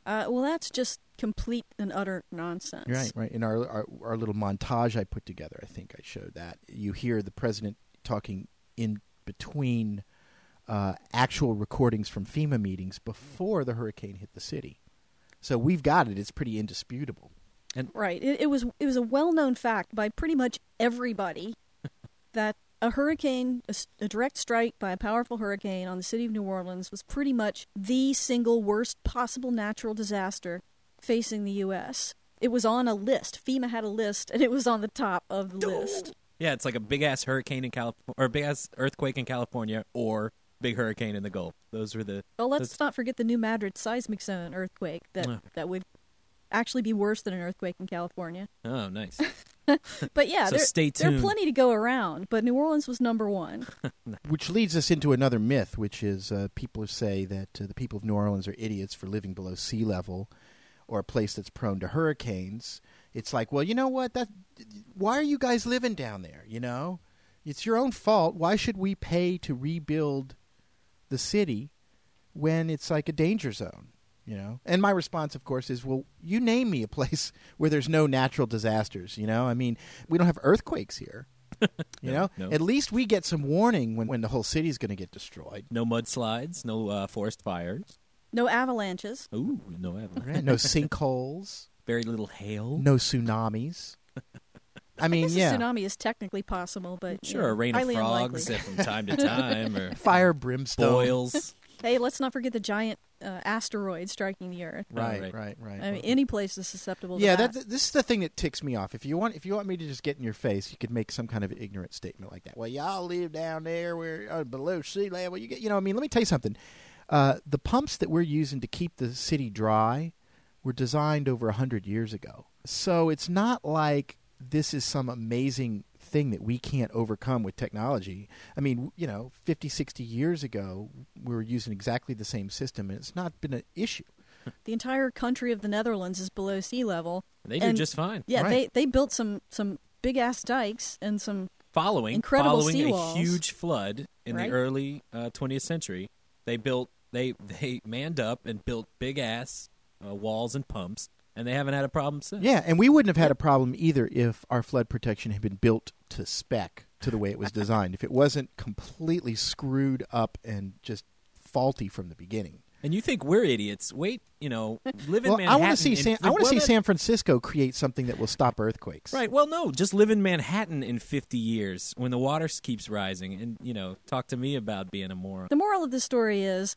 Uh, well, that's just complete and utter nonsense. Right, right. In our, our our little montage I put together, I think I showed that. You hear the president talking in between uh, actual recordings from FEMA meetings before the hurricane hit the city. So we've got it. It's pretty indisputable. And Right. It, it was it was a well known fact by pretty much everybody (laughs) that a hurricane, a direct strike by a powerful hurricane on the city of New Orleans, was pretty much the single worst possible natural disaster facing the U.S. It was on a list. FEMA had a list, and it was on the top of the list. Yeah, it's like a big ass hurricane in California, or big ass earthquake in California, or big hurricane in the Gulf. Those were the. Well, let's those- not forget the New Madrid seismic zone earthquake that that would actually be worse than an earthquake in California. Oh, nice. (laughs) But yeah, So there, stay there are plenty to go around. But New Orleans was number one. (laughs) Which leads us into another myth, which is uh, people say that uh, the people of New Orleans are idiots for living below sea level or a place that's prone to hurricanes. It's like, well, you know what? That why are you guys living down there? You know, it's your own fault. Why should we pay to rebuild the city when it's like a danger zone? You know, and my response, of course, is, well, you name me a place (laughs) where there's no natural disasters. You know, I mean, we don't have earthquakes here. (laughs) You know, no. at least we get some warning when, when the whole city's going to get destroyed. No mudslides, no uh, forest fires. No avalanches. Ooh, no avalanche. Right? No (laughs) sinkholes. Very little hail. No tsunamis. I mean, guess yeah, a tsunami is technically possible, but Sure, know, a rain of frogs from time to time, or fire, brimstone, boils. Hey, let's not forget the giant uh, asteroid striking the Earth. Right, right. right, right. I mean, any place is susceptible. yeah, to that. that's this is the thing that ticks me off. If you want, if you want me to just get in your face, you could make some kind of ignorant statement like that. Well, y'all live down there where uh, below sea level. You get, you know, I mean, let me tell you something. Uh, the pumps that we're using to keep the city dry were designed over a hundred years ago. So it's not like this is some amazing thing that we can't overcome with technology. I mean, you know, 50, 60 years ago, we were using exactly the same system, and it's not been an issue. (laughs) the entire country of the Netherlands is below sea level. They do and- just fine. Yeah, Right. they they built some some big ass dikes and some Following Incredible following a seawalls. huge flood in Right. the early uh, 20th century, they built they (laughs) they manned up and built big ass uh, walls and pumps, and they haven't had a problem since. Yeah, and we wouldn't have had a problem either if our flood protection had been built to spec to the way it was designed. if it wasn't completely screwed up and just faulty from the beginning. And you think we're idiots? Wait, you know, live in well, Manhattan. I want to see in- San, I want to see San Francisco create something that will stop earthquakes. Right. Well, no, just live in Manhattan in 50 years when the water keeps rising, and you know, talk to me about being a moron. The moral of the story is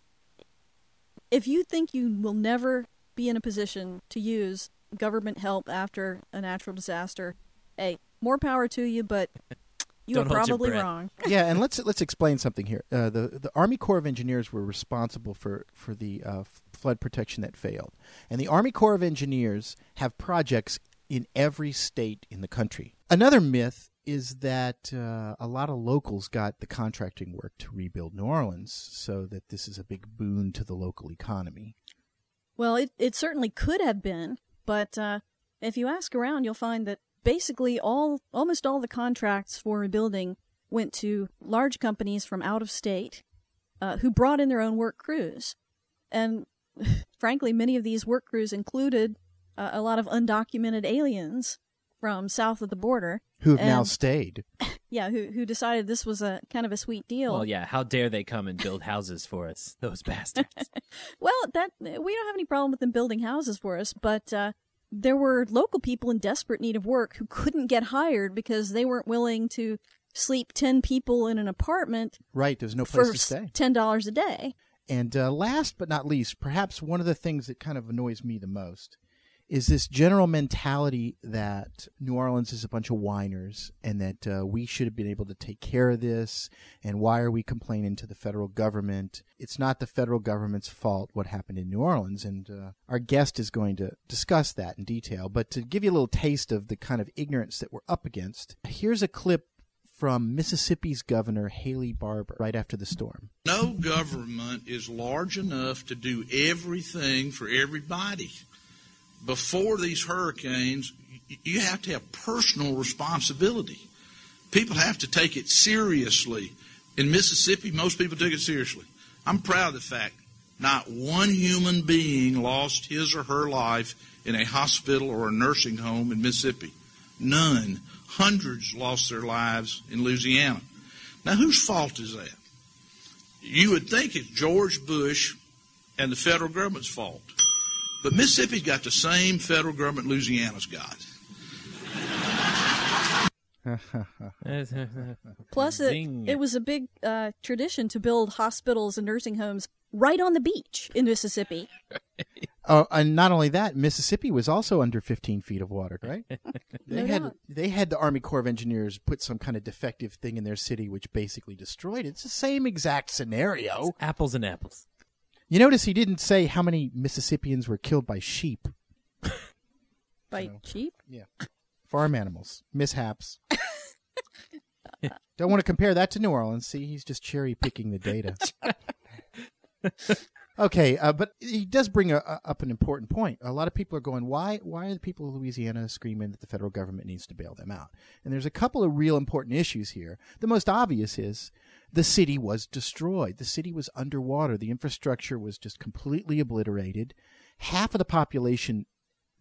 if you think you will never be in a position to use government help after a natural disaster, hey, more power to you, but (laughs) you Don't are probably wrong. (laughs) (laughs) yeah, and let's let's explain something here. Uh, the the Army Corps of Engineers were responsible for for the uh, flood protection that failed, and the Army Corps of Engineers have projects in every state in the country. Another myth is that uh, a lot of locals got the contracting work to rebuild New Orleans, so that this is a big boon to the local economy. Well, it, it certainly could have been, but uh, if you ask around, you'll find that basically all almost all the contracts for rebuilding went to large companies from out of state uh, who brought in their own work crews, and (sighs) frankly, many of these work crews included uh, a lot of undocumented aliens from south of the border Who have now stayed? (laughs) Yeah, who who decided this was a kind of a sweet deal. Well, yeah. How dare they come and build houses for us, (laughs) those bastards? (laughs) Well, that we don't have any problem with them building houses for us, but uh, there were local people in desperate need of work who couldn't get hired because they weren't willing to sleep ten people in an apartment Right, there's no place for to stay. ten dollars a day. And uh, last but not least, perhaps one of the things that kind of annoys me the most is this general mentality that New Orleans is a bunch of whiners and that uh, we should have been able to take care of this. And why are we complaining to the federal government? It's not the federal government's fault what happened in New Orleans. And uh, our guest is going to discuss that in detail. But to give you a little taste of the kind of ignorance that we're up against, here's a clip from Mississippi's governor, Haley Barbour, right after the storm. No government is large enough to do everything for everybody. Before these hurricanes, you have to have personal responsibility. People have to take it seriously. In Mississippi, most people took it seriously. I'm proud of the fact not one human being lost his or her life in a hospital or a nursing home in Mississippi. None. Hundreds lost their lives in Louisiana. Now, whose fault is that? You would think it's George Bush and the federal government's fault. But Mississippi's got the same federal government Louisiana's got. (laughs) Plus, it, it was a big uh, tradition to build hospitals and nursing homes right on the beach in Mississippi. (laughs) Oh, and not only that, Mississippi was also under 15 feet of water, right? (laughs) They No had doubt. they had the Army Corps of Engineers put some kind of defective thing in their city, which basically destroyed it. It's the same exact scenario. apples and apples. You notice he didn't say how many Mississippians were killed by sheep, By cheap? Yeah. farm animals, mishaps. (laughs) Don't want to compare that to New Orleans. See, he's just cherry picking the data. (laughs) okay, uh, but he does bring a, a, up an important point. A lot of people are going, why? Why are the people of Louisiana screaming that the federal government needs to bail them out? And there's a couple of real important issues here. The most obvious is the city was destroyed. The city was underwater. The infrastructure was just completely obliterated. Half of the population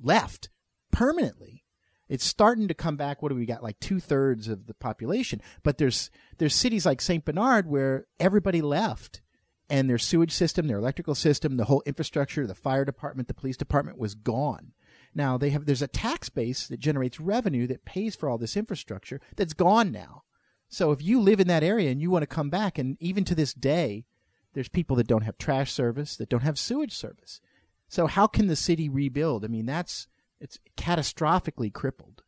left permanently. It's starting to come back. What do we got? Like two thirds of the population. But there's there's cities like Saint Bernard where everybody left, and their sewage system, their electrical system, the whole infrastructure, the fire department, the police department was gone. Now they have there's a tax base that generates revenue that pays for all this infrastructure that's gone now. So if you live in that area and you want to come back, and even to this day, there's people that don't have trash service, that don't have sewage service. So how can the city rebuild? I mean, that's it's catastrophically crippled.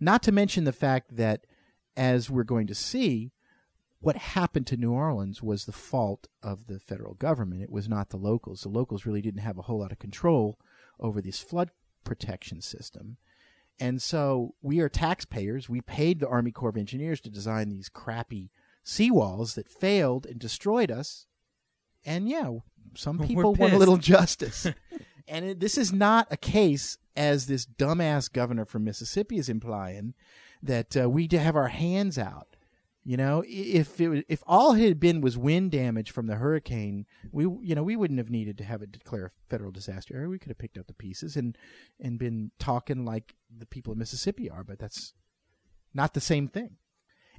Not to mention the fact that, as we're going to see, what happened to New Orleans was the fault of the federal government. It was not the locals. The locals really didn't have a whole lot of control over this flood protection system. And so we are taxpayers. We paid the Army Corps of Engineers to design these crappy seawalls that failed and destroyed us. And yeah, some people want a little justice. (laughs) and it, this is not a case, as this dumbass governor from Mississippi is implying, that uh, we have our hands out. You know, if it, if all it had been was wind damage from the hurricane, we you know we wouldn't have needed to have it declare a federal disaster area. We could have picked up the pieces and and been talking like the people of Mississippi are, but that's not the same thing.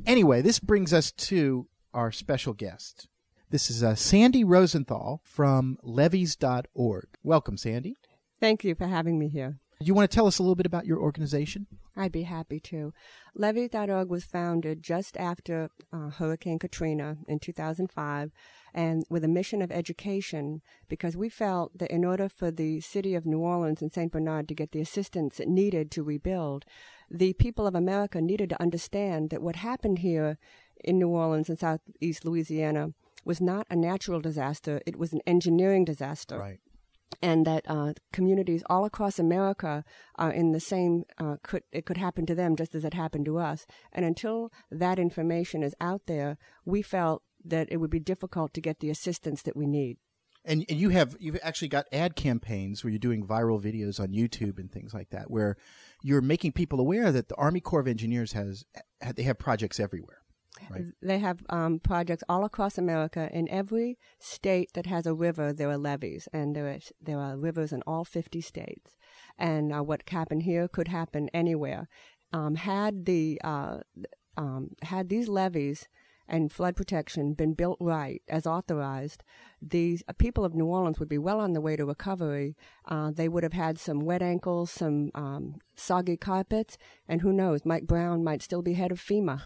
Anyway, this brings us to our special guest. This is uh, Sandy Rosenthal from levees.org. Welcome, Sandy. Thank you for having me here. Do you want to tell us a little bit about your organization? I'd be happy to. Levees.org was founded just after uh, Hurricane Katrina in 2005 and with a mission of education because we felt that in order for the city of New Orleans and St. Bernard to get the assistance it needed to rebuild, the people of America needed to understand that what happened here in New Orleans and southeast Louisiana was not a natural disaster, it was an engineering disaster. Right and that uh, communities all across America are in the same. Uh, could it could happen to them just as it happened to us? And until that information is out there, we felt that it would be difficult to get the assistance that we need. And, and you have you've actually got ad campaigns where you're doing viral videos on YouTube and things like that, where you're making people aware that the Army Corps of Engineers has they have projects everywhere. Right. They have um, projects all across America. In every state that has a river, there are levees, and there are, there are rivers in all 50 states. And uh, what happened here could happen anywhere. Um, had the uh, um, had these levees and flood protection been built right as authorized, the uh, people of New Orleans would be well on the way to recovery. Uh, they would have had some wet ankles, some um, soggy carpets, and who knows, Mike Brown might still be head of FEMA.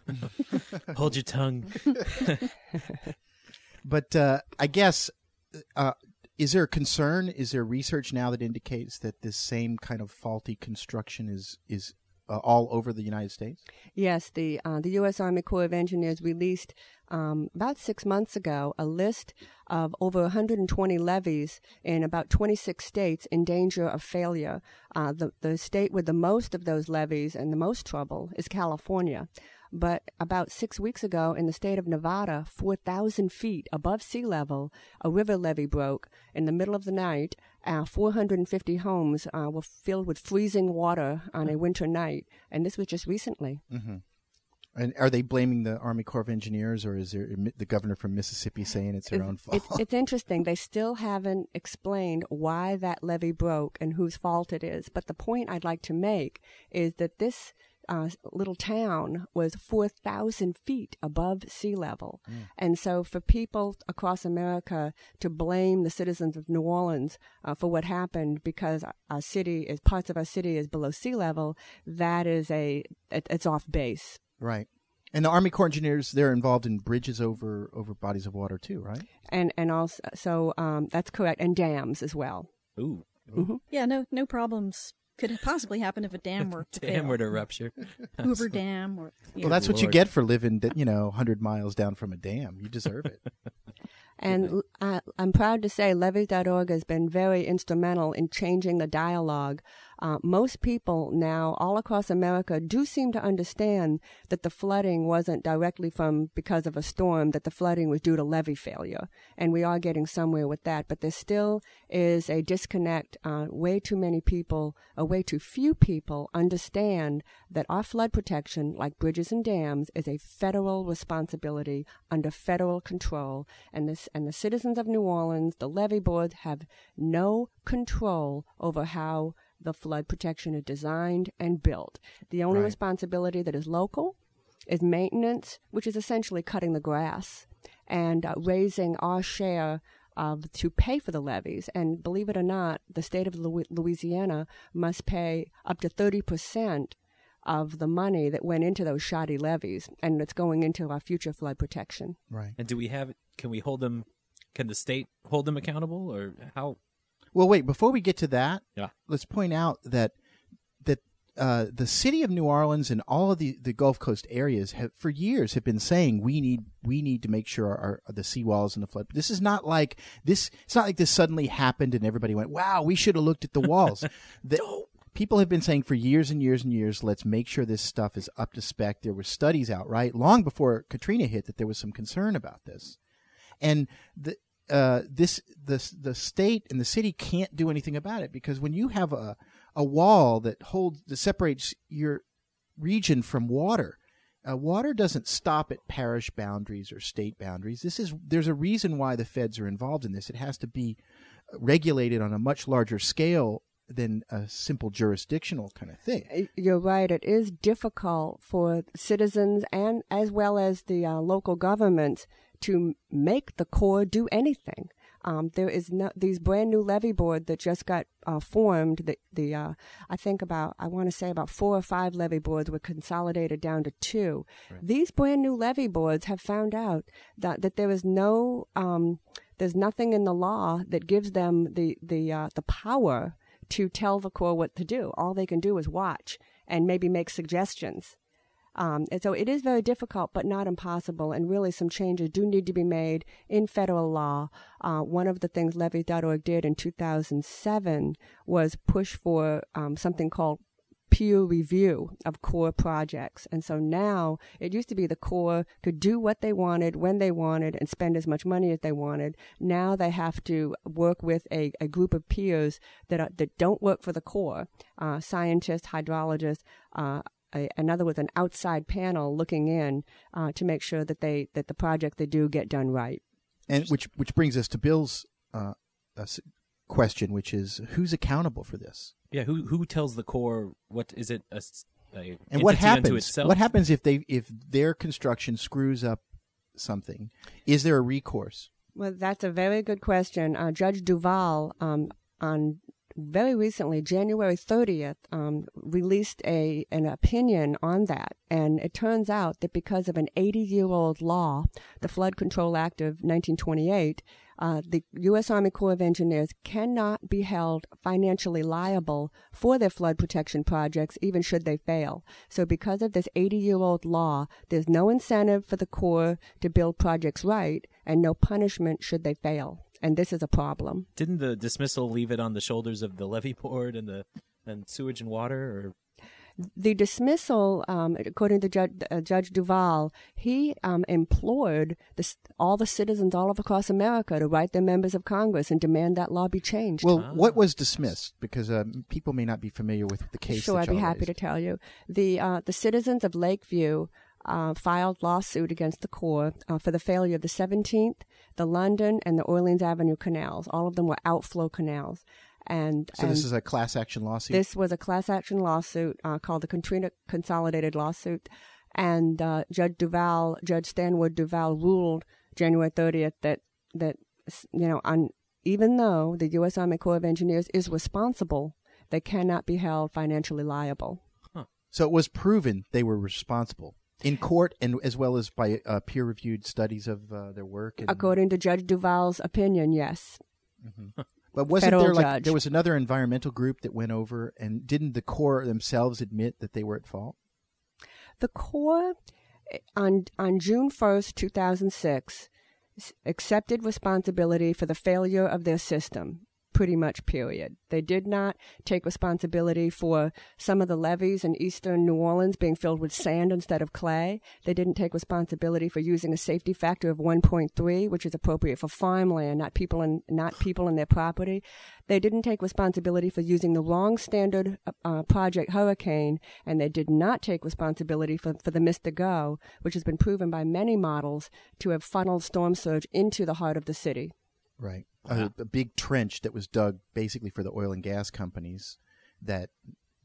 (laughs) Hold your tongue. (laughs) but uh, I guess. Uh, is there a concern? Is there research now that indicates that this same kind of faulty construction is is uh, all over the United States? Yes, the uh, the U.S. Army Corps of Engineers released um, about six months ago a list of over 120 levees in about 26 states in danger of failure. Uh, the the state with the most of those levees and the most trouble is California. But about six weeks ago, in the state of Nevada, 4,000 feet above sea level, a river levee broke in the middle of the night. Uh, 450 homes uh, were filled with freezing water on a winter night, and this was just recently. Mm-hmm. And are they blaming the Army Corps of Engineers, or is there the governor from Mississippi saying it's their it's, own fault? It's, it's interesting. They still haven't explained why that levee broke and whose fault it is. But the point I'd like to make is that this uh, little town was 4,000 feet above sea level. Mm. And so for people across America to blame the citizens of New Orleans uh, for what happened because our city is, parts of our city is below sea level, that is a, it, it's off base. Right. And the Army Corps engineers, they're involved in bridges over, over bodies of water too, right? And, and also, so, um, that's correct. And dams as well. Ooh. Mm-hmm. Yeah, no, no problems could possibly happen if a dam were to dam fail. were to rupture. (laughs) Hoover Dam or well, that's what you get for living, you know, hundred miles down from a dam. You deserve it. (laughs) And uh, I'm proud to say Levees.org has been very instrumental in changing the dialogue. Uh, most people now, all across America, do seem to understand that the flooding wasn't directly from because of a storm, that the flooding was due to levee failure. And we are getting somewhere with that. But there still is a disconnect. Uh, way too many people, or way too few people, understand that our flood protection, like bridges and dams, is a federal responsibility under federal control. And this and the citizens of New Orleans, the levee boards, have no control over how the flood protection is designed and built. The only Right. responsibility that is local is maintenance, which is essentially cutting the grass and uh, raising our share of to pay for the levees. And believe it or not, the state of Louisiana must pay up to 30% of the money that went into those shoddy levees, and it's going into our future flood protection. Right. And do we have? Can we hold them? Can the state hold them accountable, or how? Well, wait. Before we get to that, Yeah. let's point out that that uh, the city of New Orleans and all of the, the Gulf Coast areas have, for years, have been saying we need we need to make sure our, our the seawalls and the flood. This is not like this. It's not like this suddenly happened and everybody went, "Wow, we should have looked at the walls." (laughs) the, people have been saying for years and years and years, let's make sure this stuff is up to spec. There were studies out, right, long before Katrina hit, that there was some concern about this, and the uh, this the the state and the city can't do anything about it because when you have a a wall that holds that separates your region from water, uh, water doesn't stop at parish boundaries or state boundaries. This is there's a reason why the feds are involved in this. It has to be regulated on a much larger scale than a simple jurisdictional kind of thing. You're right. It is difficult for citizens and as well as the uh, local governments to make the Corps do anything. Um, there is no, these brand new levee board that just got uh, formed. The, the uh, I think about I want to say about four or five levee boards were consolidated down to two. Right. These brand new levee boards have found out that that there is no um, there's nothing in the law that gives them the the uh, the power to tell the Corps what to do. All they can do is watch and maybe make suggestions. Um, and so it is very difficult, but not impossible. And really, some changes do need to be made in federal law. Uh, one of the things Levees.org did in 2007 was push for um, something called peer review of Corps projects. And so now it used to be the Corps could do what they wanted when they wanted and spend as much money as they wanted. Now they have to work with a, a group of peers that are, that don't work for the Corps uh, scientists, hydrologists, uh, a, another with an outside panel looking in uh, to make sure that they that the project they do get done right. And which which brings us to Bill's uh, question, which is who's accountable for this? Yeah, who who tells the Corps what is it a, a and what happens? What happens if they if their construction screws up something? Is there a recourse? Well, that's a very good question. Uh, Judge Duval um, on very recently, January 30th, um, released a an opinion on that, and it turns out that because of an 80 year old law, the Flood Control Act of 1928, uh, the U.S. Army Corps of Engineers cannot be held financially liable for their flood protection projects, even should they fail. So, because of this 80 year old law, there's no incentive for the Corps to build projects right, and no punishment should they fail and this is a problem. Didn't the dismissal leave it on the shoulders of the levee board and the and sewage and water, or the dismissal, um, according to Judge, uh, Judge Duval, he um, implored the, all the citizens all across America to write their members of Congress and demand that law be changed. Well, ah. what was dismissed? Because uh, people may not be familiar with the case. Sure, I'd be happy raised. to tell you. The uh, the citizens of Lakeview uh, filed lawsuit against the Corps uh, for the failure of the 17th, the London, and the Orleans Avenue canals. All of them were outflow canals. And so and this is a class action lawsuit. This was a class action lawsuit uh, called the Katrina Consolidated Lawsuit, and uh, Judge Duval, Judge Stanwood Duval, ruled January 30th that that you know on even though the U.S. Army Corps of Engineers is responsible, they cannot be held financially liable. Huh. So it was proven they were responsible in court and as well as by uh, peer-reviewed studies of uh, their work. And... According to Judge Duval's opinion, yes. Mm-hmm. But wasn't Federal there like judge. there was another environmental group that went over and didn't the Corps themselves admit that they were at fault? The Corps eh, on on June first, two thousand six, accepted responsibility for the failure of their system pretty much period. They did not take responsibility for some of the levees in eastern New Orleans being filled with sand instead of clay. They didn't take responsibility for using a safety factor of 1.3, which is appropriate for farmland, not people in not people in their property. They didn't take responsibility for using the wrong standard uh, project hurricane, and they did not take responsibility for, for the Mr. Go, which has been proven by many models to have funneled storm surge into the heart of the city. Right. A, uh-huh. a, big trench that was dug basically for the oil and gas companies that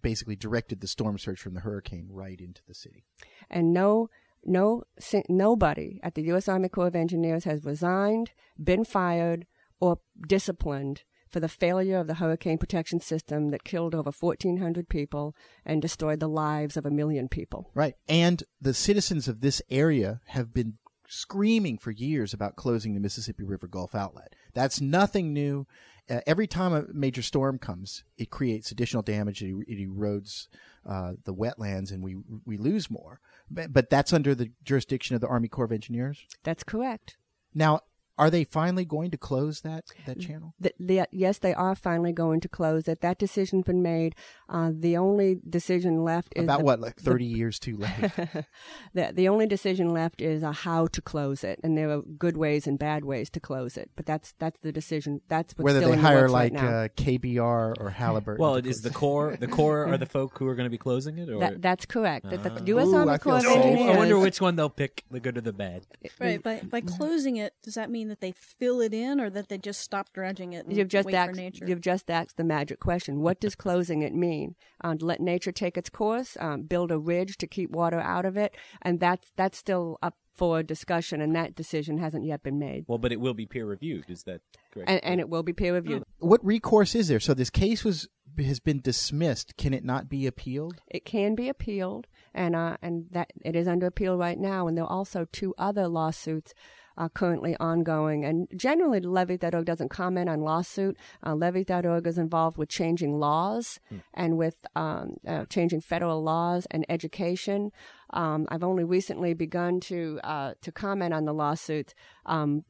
basically directed the storm surge from the hurricane right into the city. And no no nobody at the US Army Corps of Engineers has resigned, been fired, or disciplined for the failure of the hurricane protection system that killed over 1400 people and destroyed the lives of a million people. Right. And the citizens of this area have been screaming for years about closing the Mississippi River Gulf outlet. That's nothing new. Uh, every time a major storm comes, it creates additional damage. It, it erodes uh, the wetlands, and we we lose more. But, but that's under the jurisdiction of the Army Corps of Engineers. That's correct. Now, are they finally going to close that that channel? The, the, yes, they are finally going to close it. That decision's been made. Uh, the only decision left is About the- what, like the- thirty years too late? (laughs) the the only decision left is uh, how to close it, and there are good ways and bad ways to close it. But that's that's the decision. That's what's Whether still they in the hire works like right uh, KBR or Halliburton. well, to is the Corps the Corps are the (laughs) folk who are going to be closing it, or That, that's correct. That the Ah. U.S. Army Corps of Oh, Engineers. I wonder which one they'll pick, the good or the bad. Right. By by closing it, does that mean mean that they fill it in, or that they just stop dredging it and You've just wait asked. for nature? You've just asked the magic question. What does closing it mean? Um, let nature take its course. Um, build a ridge to keep water out of it, and that's that's still up for discussion, and that decision hasn't yet been made. Well, but it will be peer reviewed. Is that correct? And, and it will be peer reviewed. What recourse is there? So this case was has been dismissed. Can it not be appealed? It can be appealed, and uh, and that it is under appeal right now. And there are also two other lawsuits uh, currently ongoing. And generally, Levees.org doesn't comment on lawsuit. Uh, Levees.org is involved with changing laws and with um, uh, changing federal laws and education. Um, I've only recently begun to uh, to comment on the lawsuits. Um,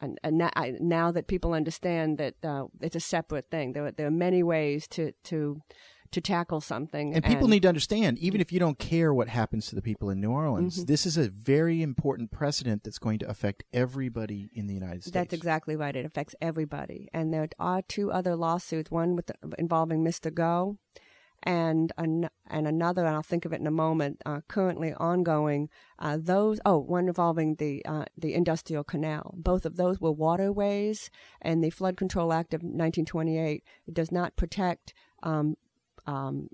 and, and now, I, now that people understand that uh, it's a separate thing, there, are- there are many ways to to to tackle something. And people need to understand, even if you don't care what happens to the people in New Orleans, Mhm. this is a very important precedent that's going to affect everybody in the United States. That's exactly right. It affects everybody. And there are two other lawsuits, one with involving Mr. Go and an, and another, and I'll think of it in a moment, uh, currently ongoing. Uh, those, oh, one involving the, uh, the industrial canal. Both of those were waterways, and the Flood Control Act of 1928 does not protect um, um,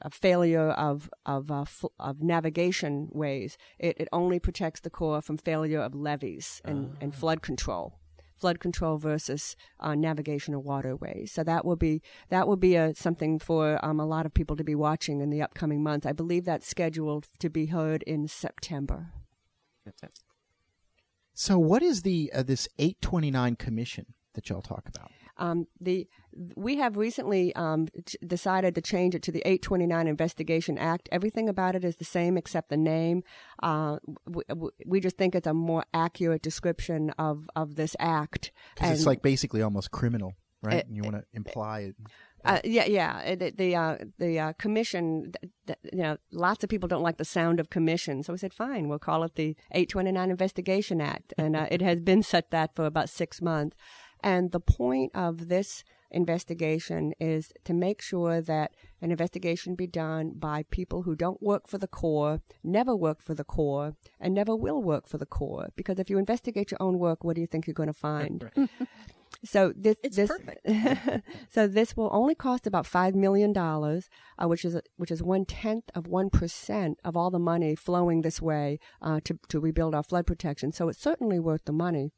a failure of of uh, fl- of navigation ways. It it only protects the Corps from failure of levees and, and flood control. Flood control versus uh, navigation of waterways. So that will be that will be a, something for um, a lot of people to be watching in the upcoming months. I believe that's scheduled to be heard in September. So, what is the uh, this 829 commission that y'all talk about? Um, the we have recently um, ch- decided to change it to the 829 Investigation Act. Everything about it is the same except the name. Uh, we, we just think it's a more accurate description of, of this act. Because it's like basically almost criminal, right? It- and you want to imply it. Uh, yeah, yeah. The the, uh, the uh, commission, th- th- you know, lots of people don't like the sound of commission, so we said, fine, we'll call it the 829 Investigation Act, and uh, it has been set that for about six months. And the point of this investigation is to make sure that an investigation be done by people who don't work for the Corps, never work for the Corps, and never will work for the Corps. Because if you investigate your own work, what do you think you're going to find? (laughs) So this this (laughs) so this will only cost about five million dollars, uh, which is which is one tenth of one percent of all the money flowing this way uh, to to rebuild our flood protection. So it's certainly worth the money.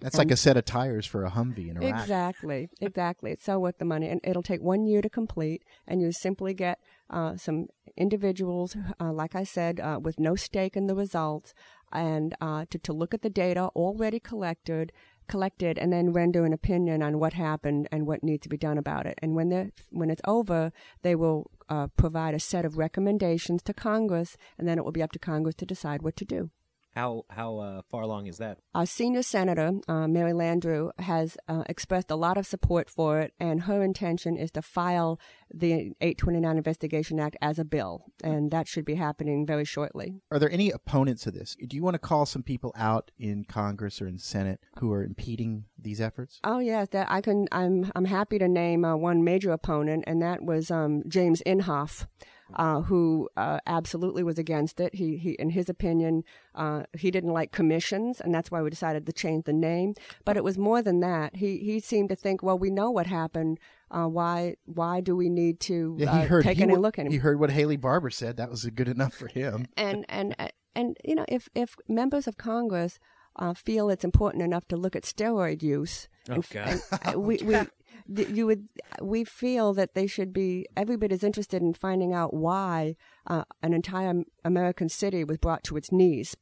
That's like a set of tires for a Humvee in Iraq. Exactly, exactly. It's so worth the money, and it'll take one year to complete. And you simply get uh, some individuals, uh, like I said, uh, with no stake in the results, and uh, to to look at the data already collected, collected, and then render an opinion on what happened and what needs to be done about it. And when they when it's over, they will uh, provide a set of recommendations to Congress, and then it will be up to Congress to decide what to do. How how uh, far along is that? Our senior senator, uh, Mary Landrieu, has uh, expressed a lot of support for it, and her intention is to file the 829 Investigation Act as a bill, and that should be happening very shortly. Are there any opponents of this? Do you want to call some people out in Congress or in Senate who are impeding these efforts? Oh yes, that I can. I'm I'm happy to name uh, one major opponent, and that was um, James Inhofe. Uh, who uh, absolutely was against it. He, he, in his opinion, uh, he didn't like commissions, and that's why we decided to change the name. But it was more than that. He, he seemed to think, well, we know what happened. Uh, why, why do we need to Yeah, he uh, heard. take he, any wa- look at him? He heard what Haley Barbour said. That was good enough for him. and and and you know if if members of Congress uh, feel it's important enough to look at steroid use, Oh, and- God. and, uh, (laughs) we we th- you would we feel that they should be everybody's interested in finding out why uh, an entire American city was brought to its knees.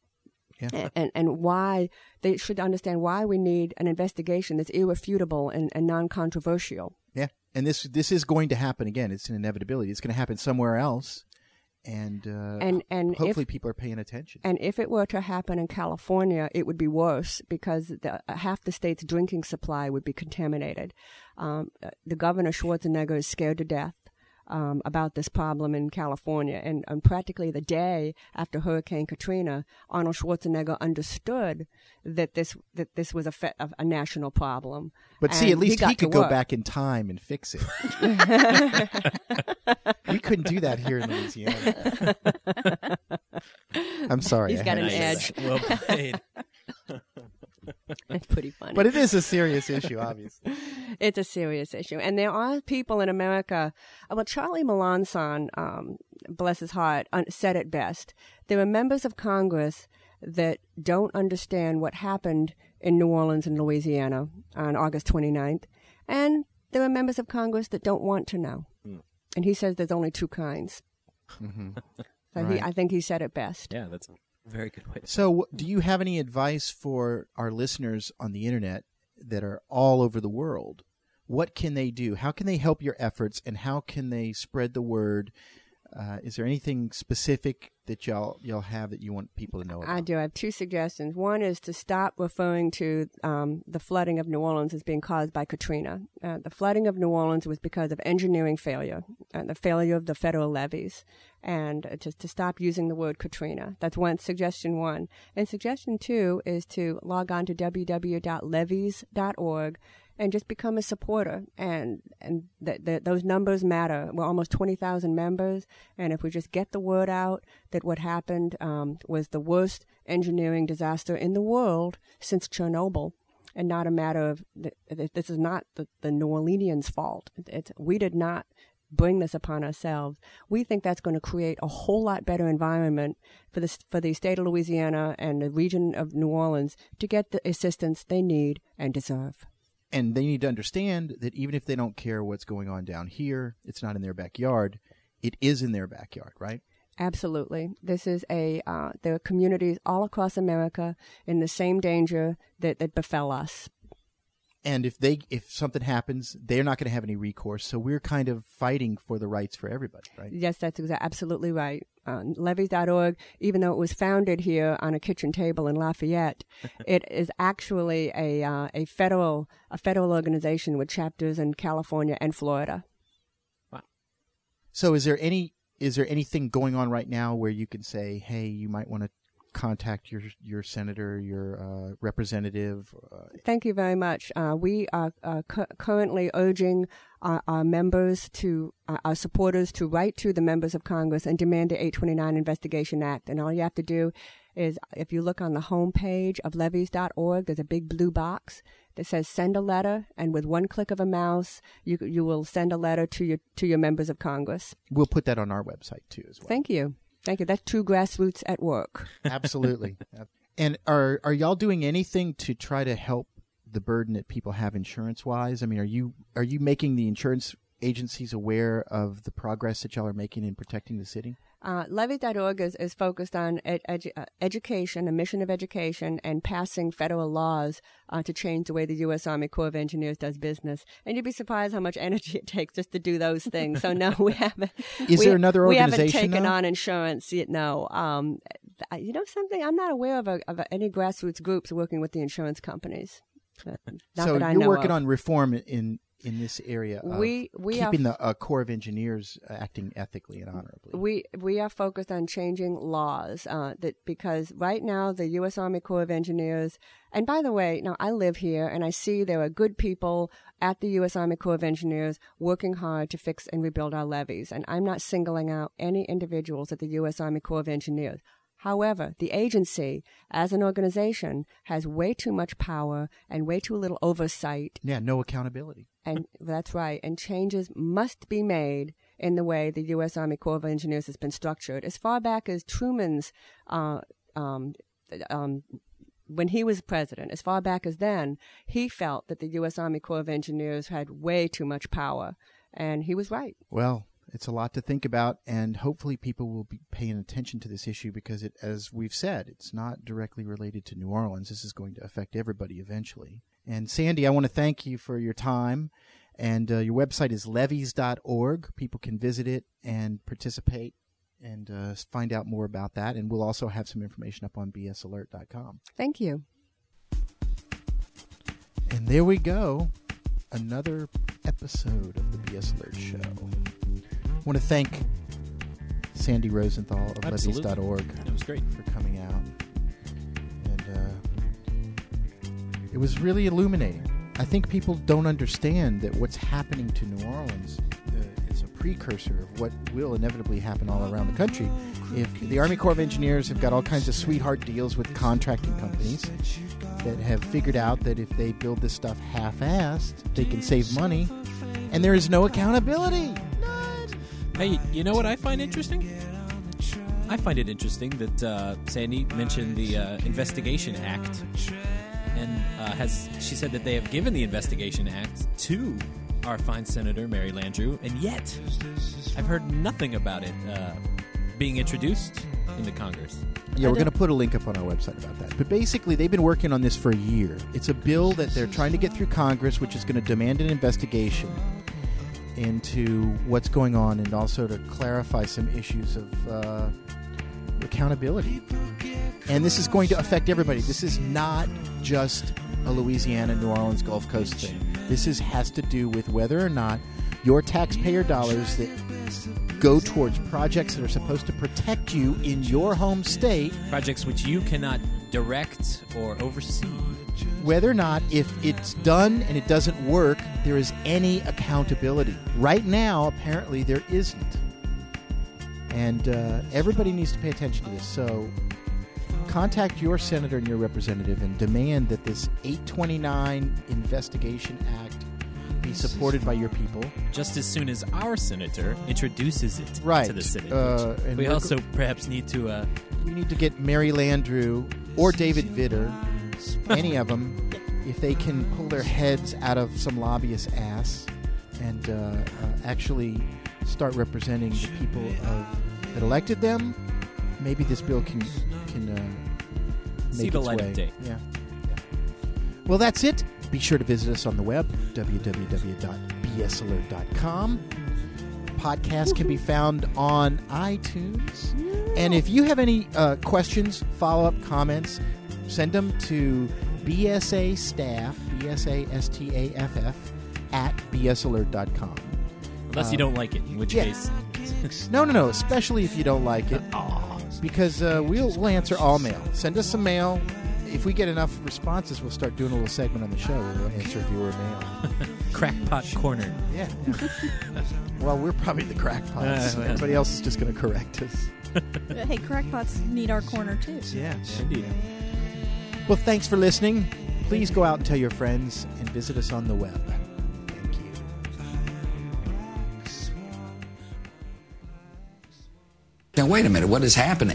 Yeah. And, and why they should understand why we need an investigation that's irrefutable and, and non-controversial. Yeah, and this this is going to happen again. It's an inevitability. It's going to happen somewhere else, and uh, and and hopefully if, people are paying attention. And if it were to happen in California, it would be worse because the, half the state's drinking supply would be contaminated. Um, uh, the governor Schwarzenegger is scared to death. Um, about this problem in California, and, and practically the day after Hurricane Katrina, Arnold Schwarzenegger understood that this that this was a, fe- a, a national problem. But see, at least got he, could go back in time and fix it. (laughs) we couldn't do that here in Louisiana. (laughs) I'm sorry. He's I got an edge. Well played. (laughs) it's pretty funny. But it is a serious issue, obviously. It's a serious issue. And there are people in America. uh, Well, Charlie Melancon, um, bless his heart, said it best. There are members of Congress that don't understand what happened in New Orleans and Louisiana on August 29th. And there are members of Congress that don't want to know. Hmm. And he says there's only two kinds. hmm So he, I think he said it best. Yeah, that's a very good way. To So, do you have any advice for our listeners on the internet that are all over the world? What can they do? How can they help your efforts, and how can they spread the word? Uh, is there anything specific that y'all y'all have that you want people to know about? I do. I have two suggestions. One is to stop referring to um, the flooding of New Orleans as being caused by Katrina. Uh, the flooding of New Orleans was because of engineering failure, and the failure of the federal levees, and uh, just to stop using the word Katrina. That's one suggestion. One and suggestion two is to log on to www.levees.org and just become a supporter. And and th- th- those numbers matter. We're almost twenty thousand members, and if we just get the word out that what happened um, was the worst engineering disaster in the world since Chernobyl. And not a matter of th- th- this is not the, the New Orleanians' fault. It's, we did not bring this upon ourselves. We think that's going to create a whole lot better environment for the for the state of Louisiana and the region of New Orleans to get the assistance they need and deserve. And they need to understand that even if they don't care what's going on down here, it's not in their backyard. It is in their backyard, right? Absolutely. This is a, uh, there are communities all across America in the same danger that, that befell us. And if they if something happens, they're not going to have any recourse. So we're kind of fighting for the rights for everybody, right? Yes, that's exa- absolutely right. Uh, levees.org, even though it was founded here on a kitchen table in Lafayette, (laughs) it is actually a, uh, a federal, a federal organization with chapters in California and Florida. wow So is there any is there anything going on right now where you can say, hey, you might want to contact your your senator, your uh, representative? Uh, Thank you very much. Uh, we are uh, cu- currently urging our, our members to, uh, our supporters to write to the members of Congress and demand the 829 Investigation Act. And all you have to do is, if you look on the homepage of levees.org, there's a big blue box that says send a letter, and with one click of a mouse, you you will send a letter to your to your members of Congress. we'll put that on our website too as well. Thank you, thank you. That's true grassroots at work. (laughs) Absolutely. Uh, and are are y'all doing anything to try to help the burden that people have insurance wise? I mean, are you are you making the insurance agencies aware of the progress that y'all are making in protecting the city? Uh, Levees.org is, is focused on ed- edu- uh, education, a mission of education, and passing federal laws uh, to change the way the U.S. Army Corps of Engineers does business. And you'd be surprised how much (laughs) energy it takes just to do those things. So no, we haven't. (laughs) Is we, there another We haven't taken though? on insurance yet. No. Um, you know something? I'm not aware of, a, of a, any grassroots groups working with the insurance companies. Not so that I you're know working of. on reform in in this area. Of We- we are keeping f- the uh, Corps of Engineers uh, acting ethically and honorably. We we are focused on changing laws uh, that because right now the U.S. Army Corps of Engineers and by the way, now I live here and I see there are good people at the U.S. Army Corps of Engineers working hard to fix and rebuild our levees, and I'm not singling out any individuals at the U.S. Army Corps of Engineers. However, the agency, as an organization, has way too much power and way too little oversight Yeah, no accountability. and (laughs) that's right. And changes must be made in the way the U.S. Army Corps of Engineers has been structured. As far back as Truman's, uh, um, um, when he was president, as far back as then, he felt that the U.S. Army Corps of Engineers had way too much power, and he was right. Well, it's a lot to think about, and hopefully people will be paying attention to this issue because it, as we've said, it's not directly related to New Orleans. This is going to affect everybody eventually. And Sandy, I want to thank you for your time. And uh, your website is levees.org. People can visit it and participate and uh, find out more about that. And we'll also have some information up on bsalert.com. Thank you. And there we go. Another episode of the BS Alert Show. I want to thank Sandy Rosenthal of levees.org It was great. for coming out. And uh, it was really illuminating. I think people don't understand that what's happening to New Orleans uh, is a precursor of what will inevitably happen all around the country. If the Army Corps of Engineers have got all kinds of sweetheart deals with contracting companies that have figured out that if they build this stuff half-assed, they can save money, and there is no accountability. Hey, you know what I find interesting? I find it interesting that uh, Sandy mentioned the uh, Investigation Act, and uh, has she said that they have given the Investigation Act to our fine Senator Mary Landrieu, and yet I've heard nothing about it uh, being introduced in the Congress. Yeah, we're going to put a link up on our website about that. But basically, they've been working on this for a year. It's a bill that they're trying to get through Congress, which is going to demand an investigation into what's going on and also to clarify some issues of uh, accountability. And this is going to affect everybody. This is not just a Louisiana, New Orleans, Gulf Coast thing. This is has to do with whether or not your taxpayer dollars that go towards projects that are supposed to protect you in your home state, projects which you cannot direct or oversee, whether or not if it's done and it doesn't work, there is any accountability. Right now, apparently, there isn't. And uh, everybody needs to pay attention to this. So contact your senator and your representative and demand that this 829 Investigation Act be supported by your people. Just as soon as our senator introduces it Right. to the Senate. Uh, we also perhaps need to. Uh, We need to get Mary Landrieu or David Vitter, any of them, if they can pull their heads out of some lobbyist ass and uh, uh, actually start representing the people of, that elected them. Maybe this bill can can uh, make See the its light way. of day. Yeah. yeah. Well, that's it. Be sure to visit us on the web www.bsalert.com. Podcast can be found on iTunes. And if you have any uh, questions, follow up comments, send them to BSA staff, B S A S T A F F, at bsalert.com. unless you Uh, don't like it, in which yeah. case. No, no, no. Especially if you don't like it, (laughs) because uh, we'll we'll answer all mail. Send us some mail. If we get enough responses, we'll start doing a little segment on the show where we'll answer viewer mail. (laughs) Crackpot corner. Yeah. well, we're probably the crackpots. Uh, Everybody else is just going to correct us. hey, crackpots need our corner too. Yeah, indeed. Well, thanks for listening. Please go out and tell your friends and visit us on the web. Now, wait a minute, what is happening?